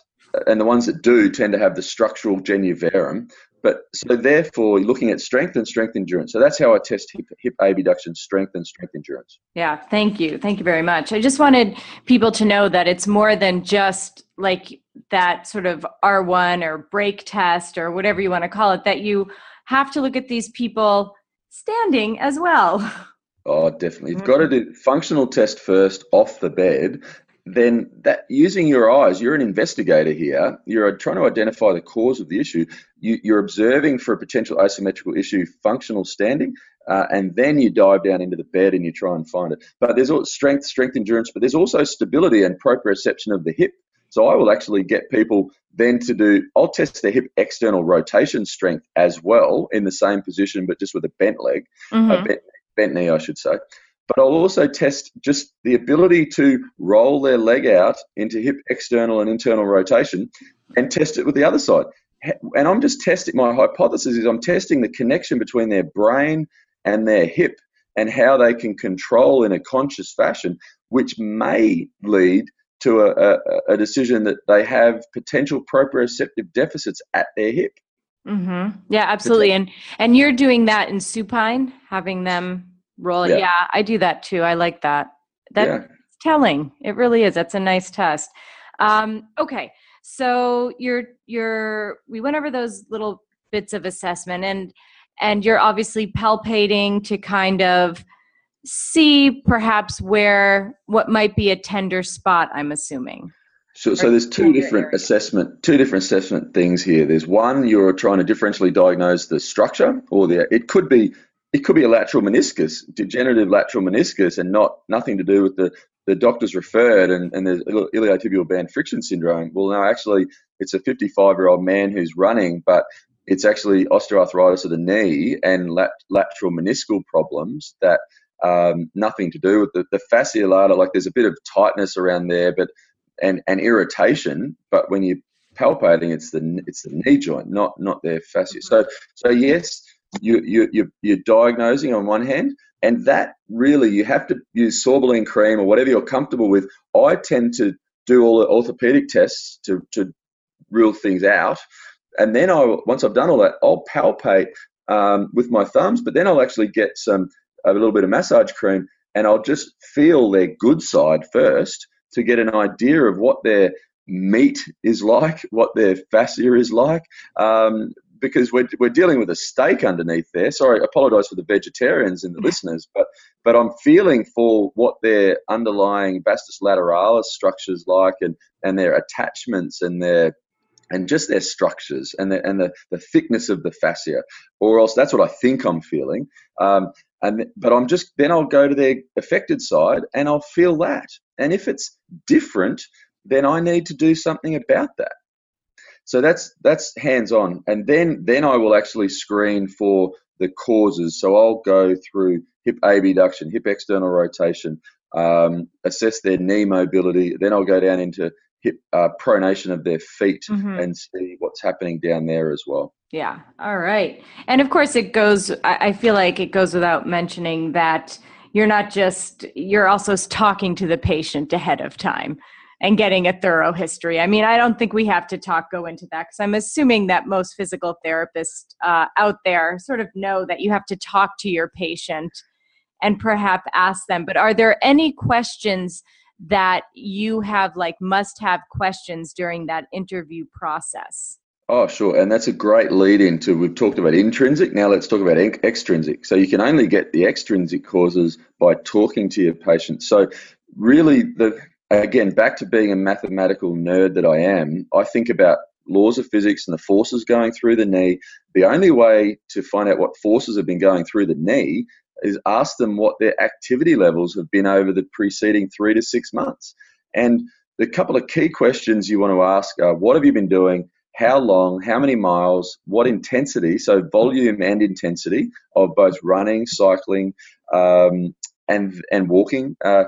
and the ones that do tend to have the structural genu varum, but so therefore, looking at strength and strength endurance. So that's how I test hip, hip abduction strength and strength endurance. Yeah, thank you. Thank you very much. I just wanted people to know that it's more than just like that sort of R1 or break test or whatever you want to call it, that you have to look at these people standing as well. Oh, definitely. You've mm-hmm. got to do functional test first off the bed then that using your eyes, you're an investigator here. You're trying to identify the cause of the issue. You, are observing for a potential asymmetrical issue, functional standing, uh, and then you dive down into the bed and you try and find it. But there's strength, strength, endurance, but there's also stability and proprioception of the hip. So I will actually get people then to do. I'll test the hip external rotation strength as well in the same position, but just with a bent leg, mm-hmm. a bent, bent knee, I should say but I'll also test just the ability to roll their leg out into hip external and internal rotation and test it with the other side. And I'm just testing, my hypothesis is I'm testing the connection between their brain and their hip and how they can control in a conscious fashion, which may lead to a, a, a decision that they have potential proprioceptive deficits at their hip. Mm-hmm. Yeah, absolutely. And and you're doing that in supine, having them roll. Yeah. yeah, I do that too. I like that. That's yeah. telling. It really is. That's a nice test. Um, okay, so you're you're we went over those little bits of assessment and and you're obviously palpating to kind of see perhaps where what might be a tender spot i'm assuming so, so there's two different assessment two different assessment things here there's one you're trying to differentially diagnose the structure or the it could be it could be a lateral meniscus, degenerative lateral meniscus, and not nothing to do with the the doctors referred and, and there's iliotibial band friction syndrome. Well, no, actually, it's a 55 year old man who's running, but it's actually osteoarthritis of the knee and lat- lateral meniscal problems that um, nothing to do with the, the fascia lata. Like there's a bit of tightness around there, but and and irritation. But when you're palpating, it's the it's the knee joint, not not their fascia. So so yes, you, you, you, you're diagnosing on one hand, and that really you have to use sorbolene cream or whatever you're comfortable with. I tend to do all the orthopedic tests to, to rule things out. And then I, once I've done all that, I'll palpate um, with my thumbs, but then I'll actually get some a little bit of massage cream and I'll just feel their good side first to get an idea of what their meat is like, what their fascia is like, um, because we're, we're dealing with a steak underneath there. Sorry, I apologise for the vegetarians and the listeners, but but I'm feeling for what their underlying vastus lateralis structures like and and their attachments and their and just their structures and the and the, the thickness of the fascia, or else that's what I think I'm feeling. Um, and but I'm just then I'll go to their affected side and I'll feel that. And if it's different, then I need to do something about that. So that's that's hands on, and then then I will actually screen for the causes. So I'll go through hip abduction, hip external rotation, um, assess their knee mobility. Then I'll go down into hip uh, pronation of their feet mm-hmm. and see what's happening down there as well. Yeah. All right. And of course, it goes. I feel like it goes without mentioning that you're not just you're also talking to the patient ahead of time and getting a thorough history. I mean, I don't think we have to talk go into that because I'm assuming that most physical therapists uh, out there sort of know that you have to talk to your patient and perhaps ask them. But are there any questions that you have like must have questions during that interview process? Oh, sure. And that's a great lead into we've talked about intrinsic. Now let's talk about extrinsic. So you can only get the extrinsic causes by talking to your patient. So really the again, back to being a mathematical nerd that I am, I think about laws of physics and the forces going through the knee. The only way to find out what forces have been going through the knee is ask them what their activity levels have been over the preceding three to six months. And the couple of key questions you want to ask are what have you been doing? How long? How many miles? What intensity? So, volume and intensity of both running, cycling, um, and, and walking. Uh,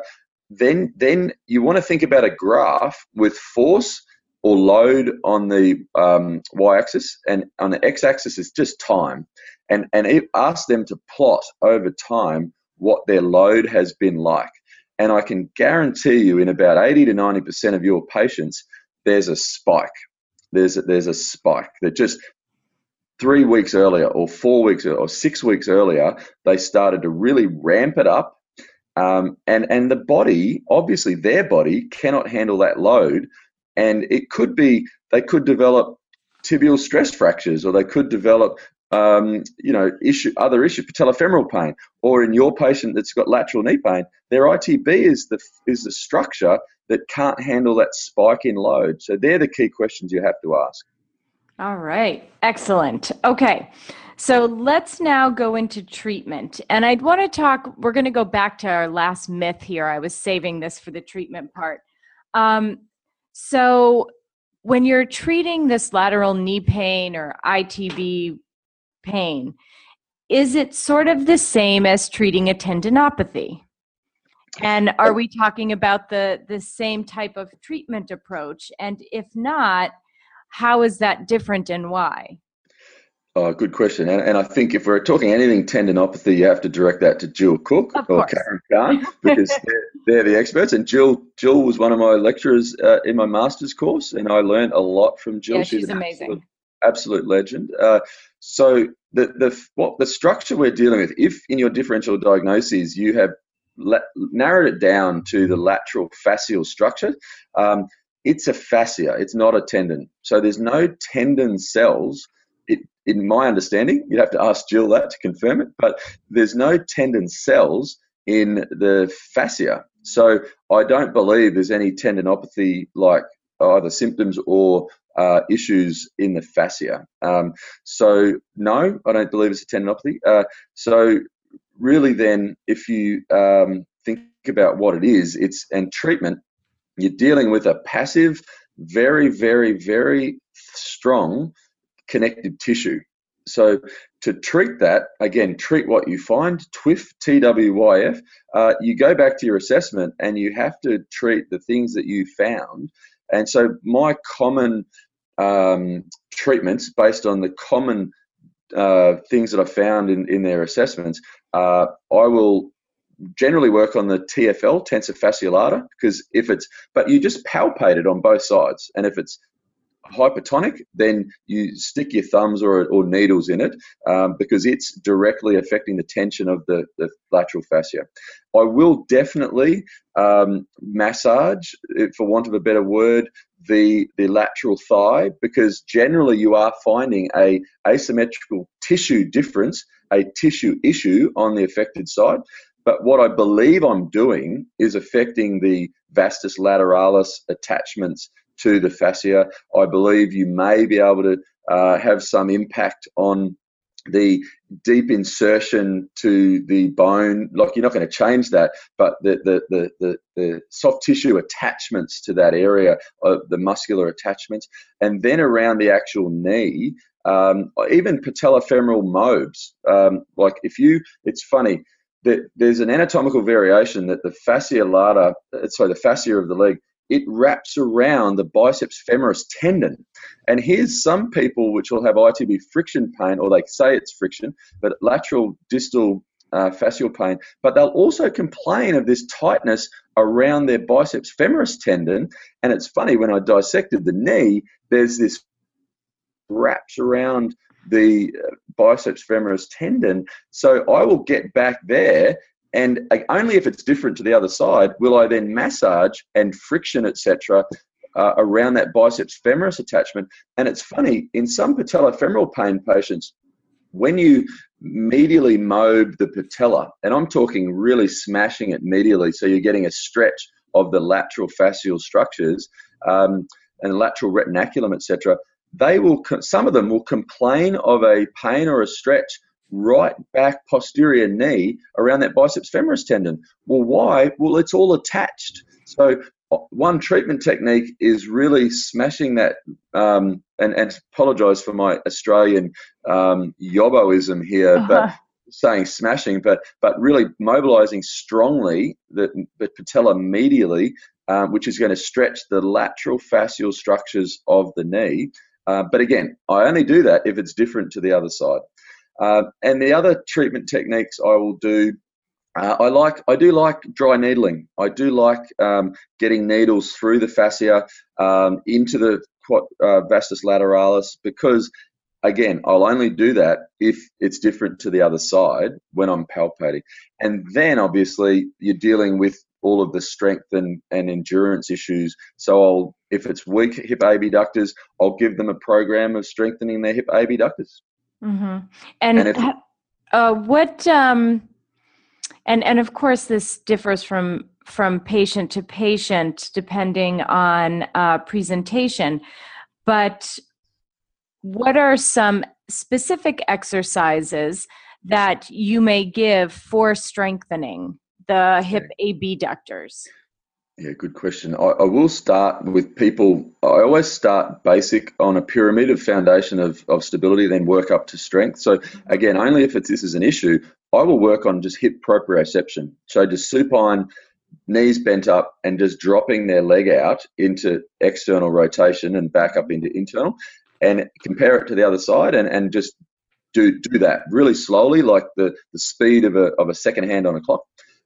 then then you want to think about a graph with force or load on the um, y-axis and on the x-axis is just time. And and it ask them to plot over time what their load has been like. And i can guarantee you in about 80 to 90 percent of your patients there's a spike. There's a, there's a spike that just three weeks earlier or four weeks or six weeks earlier they started to really ramp it up um, and and the body, obviously, their body cannot handle that load, and it could be they could develop tibial stress fractures, or they could develop um, you know issue other issue patellofemoral pain, or in your patient that's got lateral knee pain, their ITB is the is the structure that can't handle that spike in load. So they're the key questions you have to ask. All right, excellent. Okay. So let's now go into treatment. And I'd want to talk, we're going to go back to our last myth here. I was saving this for the treatment part. Um, so when you're treating this lateral knee pain or ITB pain, is it sort of the same as treating a tendinopathy? And are we talking about the, the same type of treatment approach? And if not, how is that different and why? Oh, good question. And, and I think if we're talking anything tendinopathy, you have to direct that to Jill Cook of or course. Karim Khan because [laughs] they're, they're, the experts. And Jill, Jill was one of my lecturers uh, in my master's course, and I learned a lot from Jill. Yeah, she's, she's amazing. Absolute, absolute legend. Uh, so the the what the structure we're dealing with, if in your differential diagnoses you have la- narrowed it down to the lateral fascial structure. Um, it's a fascia. It's not a tendon. So there's no tendon cells in my understanding, you'd have to ask Jill that to confirm it, but there's no tendon cells in the fascia. So I don't believe there's any tendinopathy like either symptoms or uh, issues in the fascia. Um, so no, I don't believe it's a tendinopathy. Uh, so really, then, if you um, think about what it is, it's and treatment. You're dealing with a passive, very, very, very strong connective tissue. So to treat that, again, treat what you find, TWYF, T-W-Y-F, uh, you go back to your assessment and you have to treat the things that you found. And so my common um, treatments based on the common uh, things that I found in, in their assessments, uh, I will generally work on the TFL, tensor fasciae lata, because if it's, but you just palpate it on both sides. And if it's hypertonic, then you stick your thumbs or, or needles in it um, because it's directly affecting the tension of the, the lateral fascia. I will definitely um, massage, for want of a better word, the, the lateral thigh because generally you are finding a asymmetrical tissue difference, a tissue issue on the affected side. But what I believe I'm doing is affecting the vastus lateralis attachments to the fascia. I believe you may be able to uh, have some impact on the deep insertion to the bone like you're not going to change that but the the, the, the, the soft tissue attachments to that area uh, the muscular attachments and then around the actual knee um, even patellofemoral mobs um, like if you it's funny that there's an anatomical variation that the fascia lata uh, sorry the fascia of the leg it wraps around the biceps femoris tendon. And here's some people which will have ITB friction pain, or they say it's friction, but lateral distal uh, fascial pain, but they'll also complain of this tightness around their biceps femoris tendon. And it's funny, when I dissected the knee, there's this wraps around the uh, biceps femoris tendon. So I will get back there and only if it's different to the other side will I then massage and friction, etc., uh, around that biceps femoris attachment. And it's funny, in some patellofemoral pain patients, when you medially mobe the patella, and I'm talking really smashing it medially, so you're getting a stretch of the lateral fascial structures um, and lateral retinaculum, etc. They will, some of them will complain of a pain or a stretch right back posterior knee around that biceps femoris tendon. Well, why? Well, it's all attached. So one treatment technique is really smashing that um, and, and apologize for my Australian um, yobboism here, uh-huh. but saying smashing, but but really mobilizing strongly the, the patella medially, um, which is going to stretch the lateral fascial structures of the knee. Uh, but again, I only do that if it's different to the other side. Uh, and the other treatment techniques I will do, uh, I like, I do like dry needling. I do like um, getting needles through the fascia um, into the uh, vastus lateralis because, again, I'll only do that if it's different to the other side when I'm palpating. And then obviously you're dealing with all of the strength and, and endurance issues. So I'll, if it's weak hip abductors, I'll give them a program of strengthening their hip abductors. Mm-hmm. And, and uh, what um, and and of course this differs from from patient to patient depending on uh, presentation, but what are some specific exercises that you may give for strengthening the hip abductors? Yeah, good question. I, I, will start with people. I always start basic on a pyramid of foundation of, of stability, then work up to strength. So mm-hmm. again, only if it's, this is an issue, I will work on just hip proprioception. So just supine, knees bent up, and just dropping their leg out into external rotation and back up into internal, and compare it to the other side, and, and just do do that really slowly, like the the speed of a of a second hand on a clock.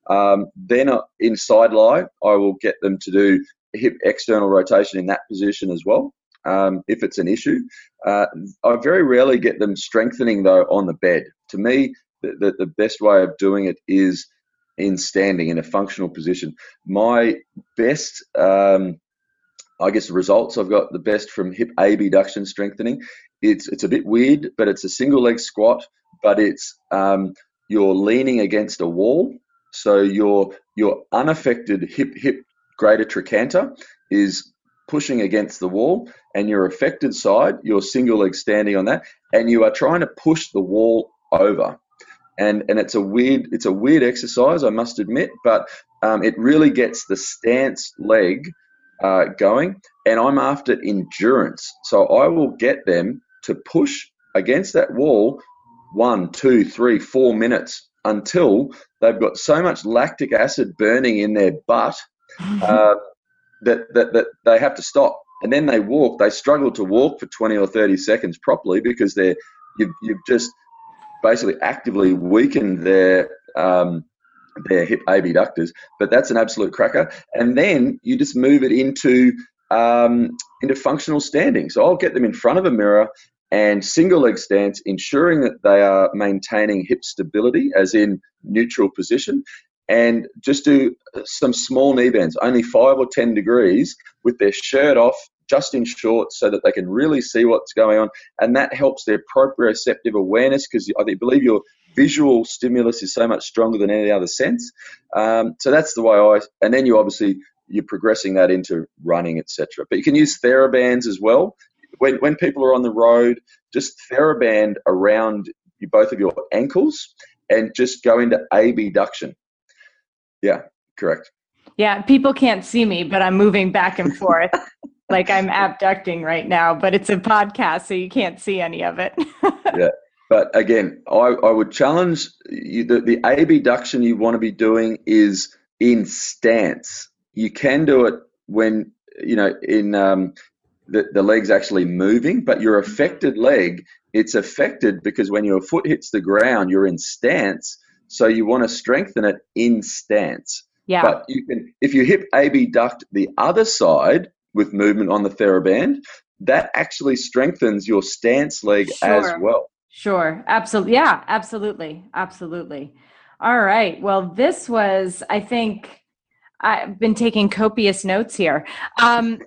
Um, then uh, in side lie, I will get them to do hip external rotation in that position as well. Um, if it's an issue, uh, I very rarely get them strengthening though on the bed. To me, the, the, best way of doing it is in standing in a functional position. My best, um, I guess, results I've got the best from hip abduction strengthening. It's it's a bit weird, but it's a single leg squat, but it's um, you're leaning against a wall so your your unaffected hip hip greater trochanter is pushing against the wall, and your affected side, your single leg standing on that, and you are trying to push the wall over. And and it's a weird it's a weird exercise, I must admit, but um, it really gets the stance leg uh, going. And I'm after endurance, so I will get them to push against that wall one, two, three, four minutes until they've got so much lactic acid burning in their butt uh, that, that, that they have to stop. And then they walk. They struggle to walk for 20 or 30 seconds properly because they're you've, you've just basically actively weakened their um, their hip abductors. But that's an absolute cracker. And then you just move it into um, into functional standing. So I'll get them in front of a mirror and single leg stance, ensuring that they are maintaining hip stability, as in neutral position, and just do some small knee bends, only five or 10 degrees, with their shirt off, just in shorts, so that they can really see what's going on. And that helps their proprioceptive awareness because I believe your visual stimulus is so much stronger than any other sense. Um, so that's the way I, and then you obviously you're progressing that into running, etc. But you can use TheraBands as well when, when people are on the road, just TheraBand around you, both of your ankles and just go into abduction. Yeah, correct. Yeah, people can't see me, but I'm moving back and forth [laughs] like I'm abducting right now, but it's a podcast, so you can't see any of it. [laughs] yeah. But again, I, I would challenge you, the, the abduction you want to be doing is in stance. You can do it when, you know, in um, the, the leg's actually moving, but your affected leg, it's affected because when your foot hits the ground, you're in stance. So you want to strengthen it in stance. Yeah. But you can, if you hip abduct the other side with movement on the TheraBand, that actually strengthens your stance leg sure. as well. Sure. Absolutely. Yeah, absolutely. Absolutely. All right. Well, this was, I think, I've been taking copious notes here. Um,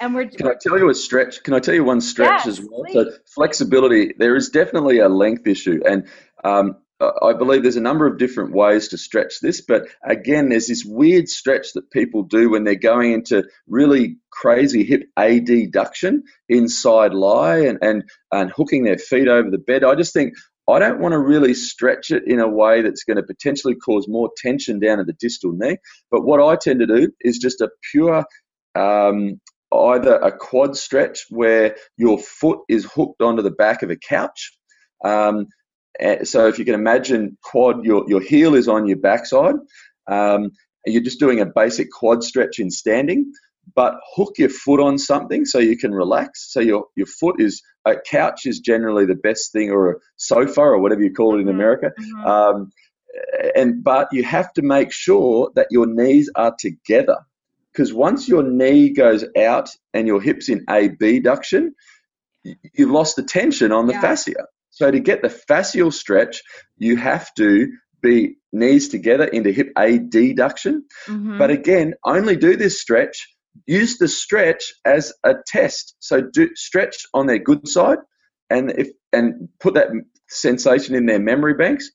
and we're. Can I tell you a stretch? Can I tell you one stretch yes, as well? Please. So flexibility. There is definitely a length issue, and um, I believe there's a number of different ways to stretch this, but again, there's this weird stretch that people do when they're going into really crazy hip adduction inside lie and, and, and hooking their feet over the bed. I just think I don't want to really stretch it in a way that's going to potentially cause more tension down at the distal knee. But what I tend to do is just a pure um, either a quad stretch where your foot is hooked onto the back of a couch. Um, so if you can imagine quad, your, your heel is on your backside. Um, you're just doing a basic quad stretch in standing, but hook your foot on something so you can relax. So your, your foot is, a couch is generally the best thing, or a sofa, or whatever you call it in mm-hmm. America. Mm-hmm. Um, and but you have to make sure that your knees are together because once your knee goes out and your hips in abduction, you've lost the tension on the yeah. fascia. So to get the fascial stretch, you have to be knees together into hip adduction. Mm-hmm. But again, only do this stretch. Use the stretch as a test. So do stretch on their good side, and if and put that sensation in their memory banks,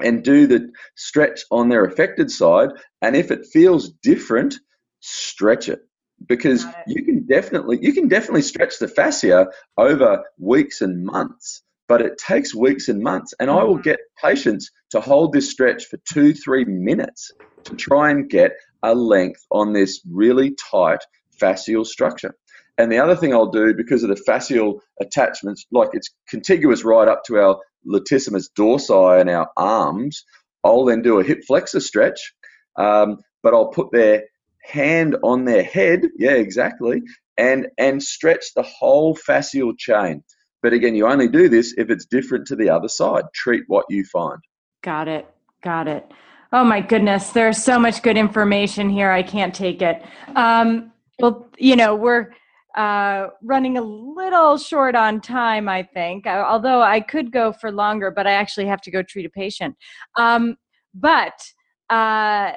and do the stretch on their affected side. And if it feels different, stretch it because it. you can definitely you can definitely stretch the fascia over weeks and months but it takes weeks and months. And I will mm. get patients to hold this stretch for two, three minutes to try and get a length on this really tight fascial structure. And the other thing I'll do because of the fascial attachments, like it's contiguous right up to our latissimus dorsi and our arms, I'll then do a hip flexor stretch, um, but I'll put their hand on their head, yeah, exactly, and and stretch the whole fascial chain. But again, you only do this if it's different to the other side. Treat what you find. Got it. Got it. Oh my goodness, there's so much good information here. I can't take it. Um, well, you know, we're uh, running a little short on time, I think, uh, although I could go for longer, but I actually have to go treat a patient. Um, but uh,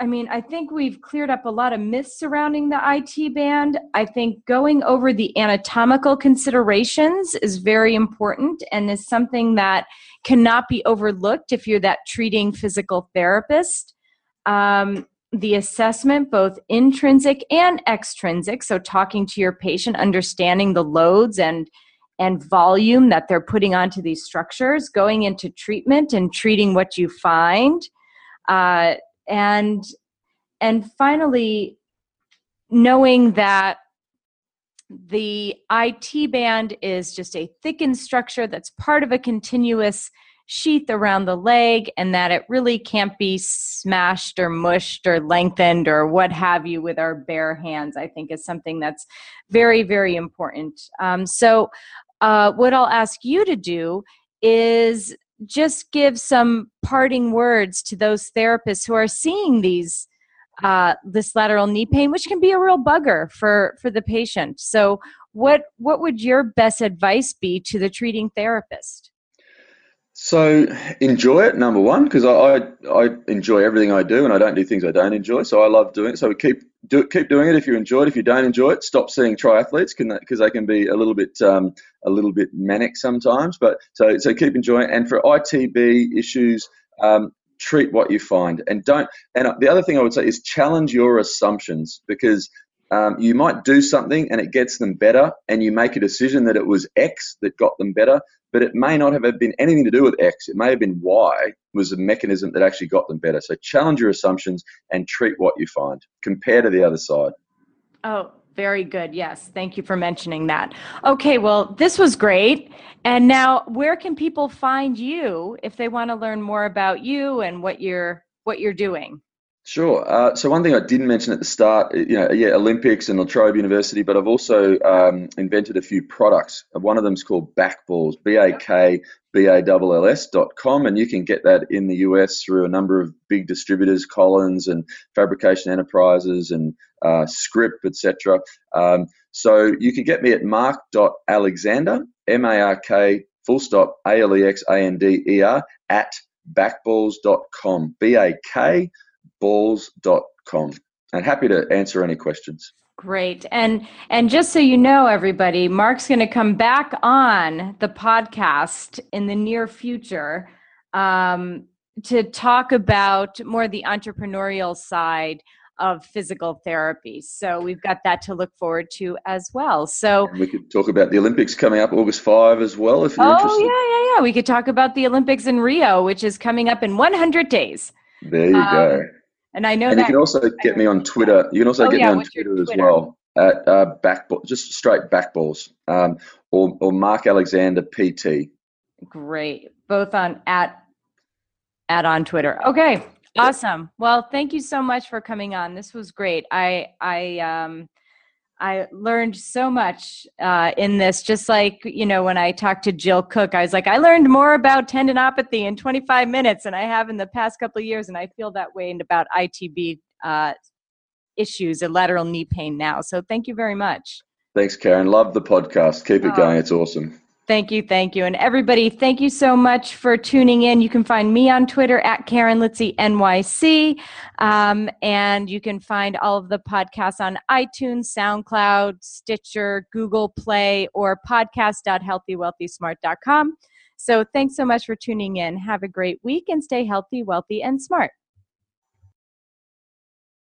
I mean, I think we've cleared up a lot of myths surrounding the IT band. I think going over the anatomical considerations is very important and is something that cannot be overlooked if you're that treating physical therapist. Um, the assessment, both intrinsic and extrinsic, so talking to your patient, understanding the loads and and volume that they're putting onto these structures, going into treatment and treating what you find. Uh, and and finally knowing that the IT band is just a thickened structure that's part of a continuous sheath around the leg and that it really can't be smashed or mushed or lengthened or what have you with our bare hands i think is something that's very very important. Um, so uh, what i'll ask you to do is just give some parting words to those therapists who are seeing these uh, this lateral knee pain, which can be a real bugger for for the patient. So, what what would your best advice be to the treating therapist? So enjoy it, number one, because I, I, I enjoy everything I do, and I don't do things I don't enjoy. So I love doing it. So we keep do keep doing it if you enjoy it. If you don't enjoy it, stop seeing triathletes because they can be a little bit um, a little bit manic sometimes. But so so keep enjoying. It. And for ITB issues, um, treat what you find, and don't. And the other thing I would say is challenge your assumptions because um, you might do something and it gets them better, and you make a decision that it was X that got them better, but it may not have been anything to do with X. It may have been Y was the mechanism that actually got them better. So challenge your assumptions and treat what you find. Compare to the other side. Oh, very good. Yes. Thank you for mentioning that. Okay. Well, this was great. And now, where can people find you if they want to learn more about you and what you're what you're doing? Sure. Uh, so one thing I didn't mention at the start, you know, yeah, Olympics and La Trobe University, but I've also um, invented a few products. One of them is called BakBalls, B-A-K-B-A-L-L-S dot com, and you can get that in the US through a number of big distributors, Collins and Fabrication Enterprises and uh, Script, etc. Um, so you can get me at mark.alexander, M-A-R-K, full stop, A-L-E-X-A-N-D-E-R, at bakballs.com, B-A-K balls.com. And happy to answer any questions. Great. And and just so you know everybody, Mark's going to come back on the podcast in the near future um, to talk about more the entrepreneurial side of physical therapy. So we've got that to look forward to as well. So and we could talk about the Olympics coming up August 5 as well if you're oh, interested. yeah, yeah, yeah. We could talk about the Olympics in Rio, which is coming up in 100 days. There you um, go. And I know and that you can also get me on Twitter. You can also oh, get yeah, me on Twitter, Twitter, as well at uh, bakball, just straight bakballs, um, or or Mark Alexander PT. Great, both on at at on Twitter. Okay, awesome. Well, thank you so much for coming on. This was great. I I um I learned so much uh, in this. Just like you know, when I talked to Jill Cook, I was like, I learned more about tendinopathy in 25 minutes than I have in the past couple of years, and I feel that way and about ITB uh, issues and lateral knee pain now. So thank you very much. Thanks, Karen. Love the podcast. Keep it oh. going. It's awesome. Thank you, thank you. And everybody, thank you so much for tuning in. You can find me on Twitter at Karen Litzy NYC. Um, and you can find all of the podcasts on iTunes, SoundCloud, Stitcher, Google Play, or podcast.healthywealthysmart.com. So thanks so much for tuning in. Have a great week and stay healthy, wealthy, and smart.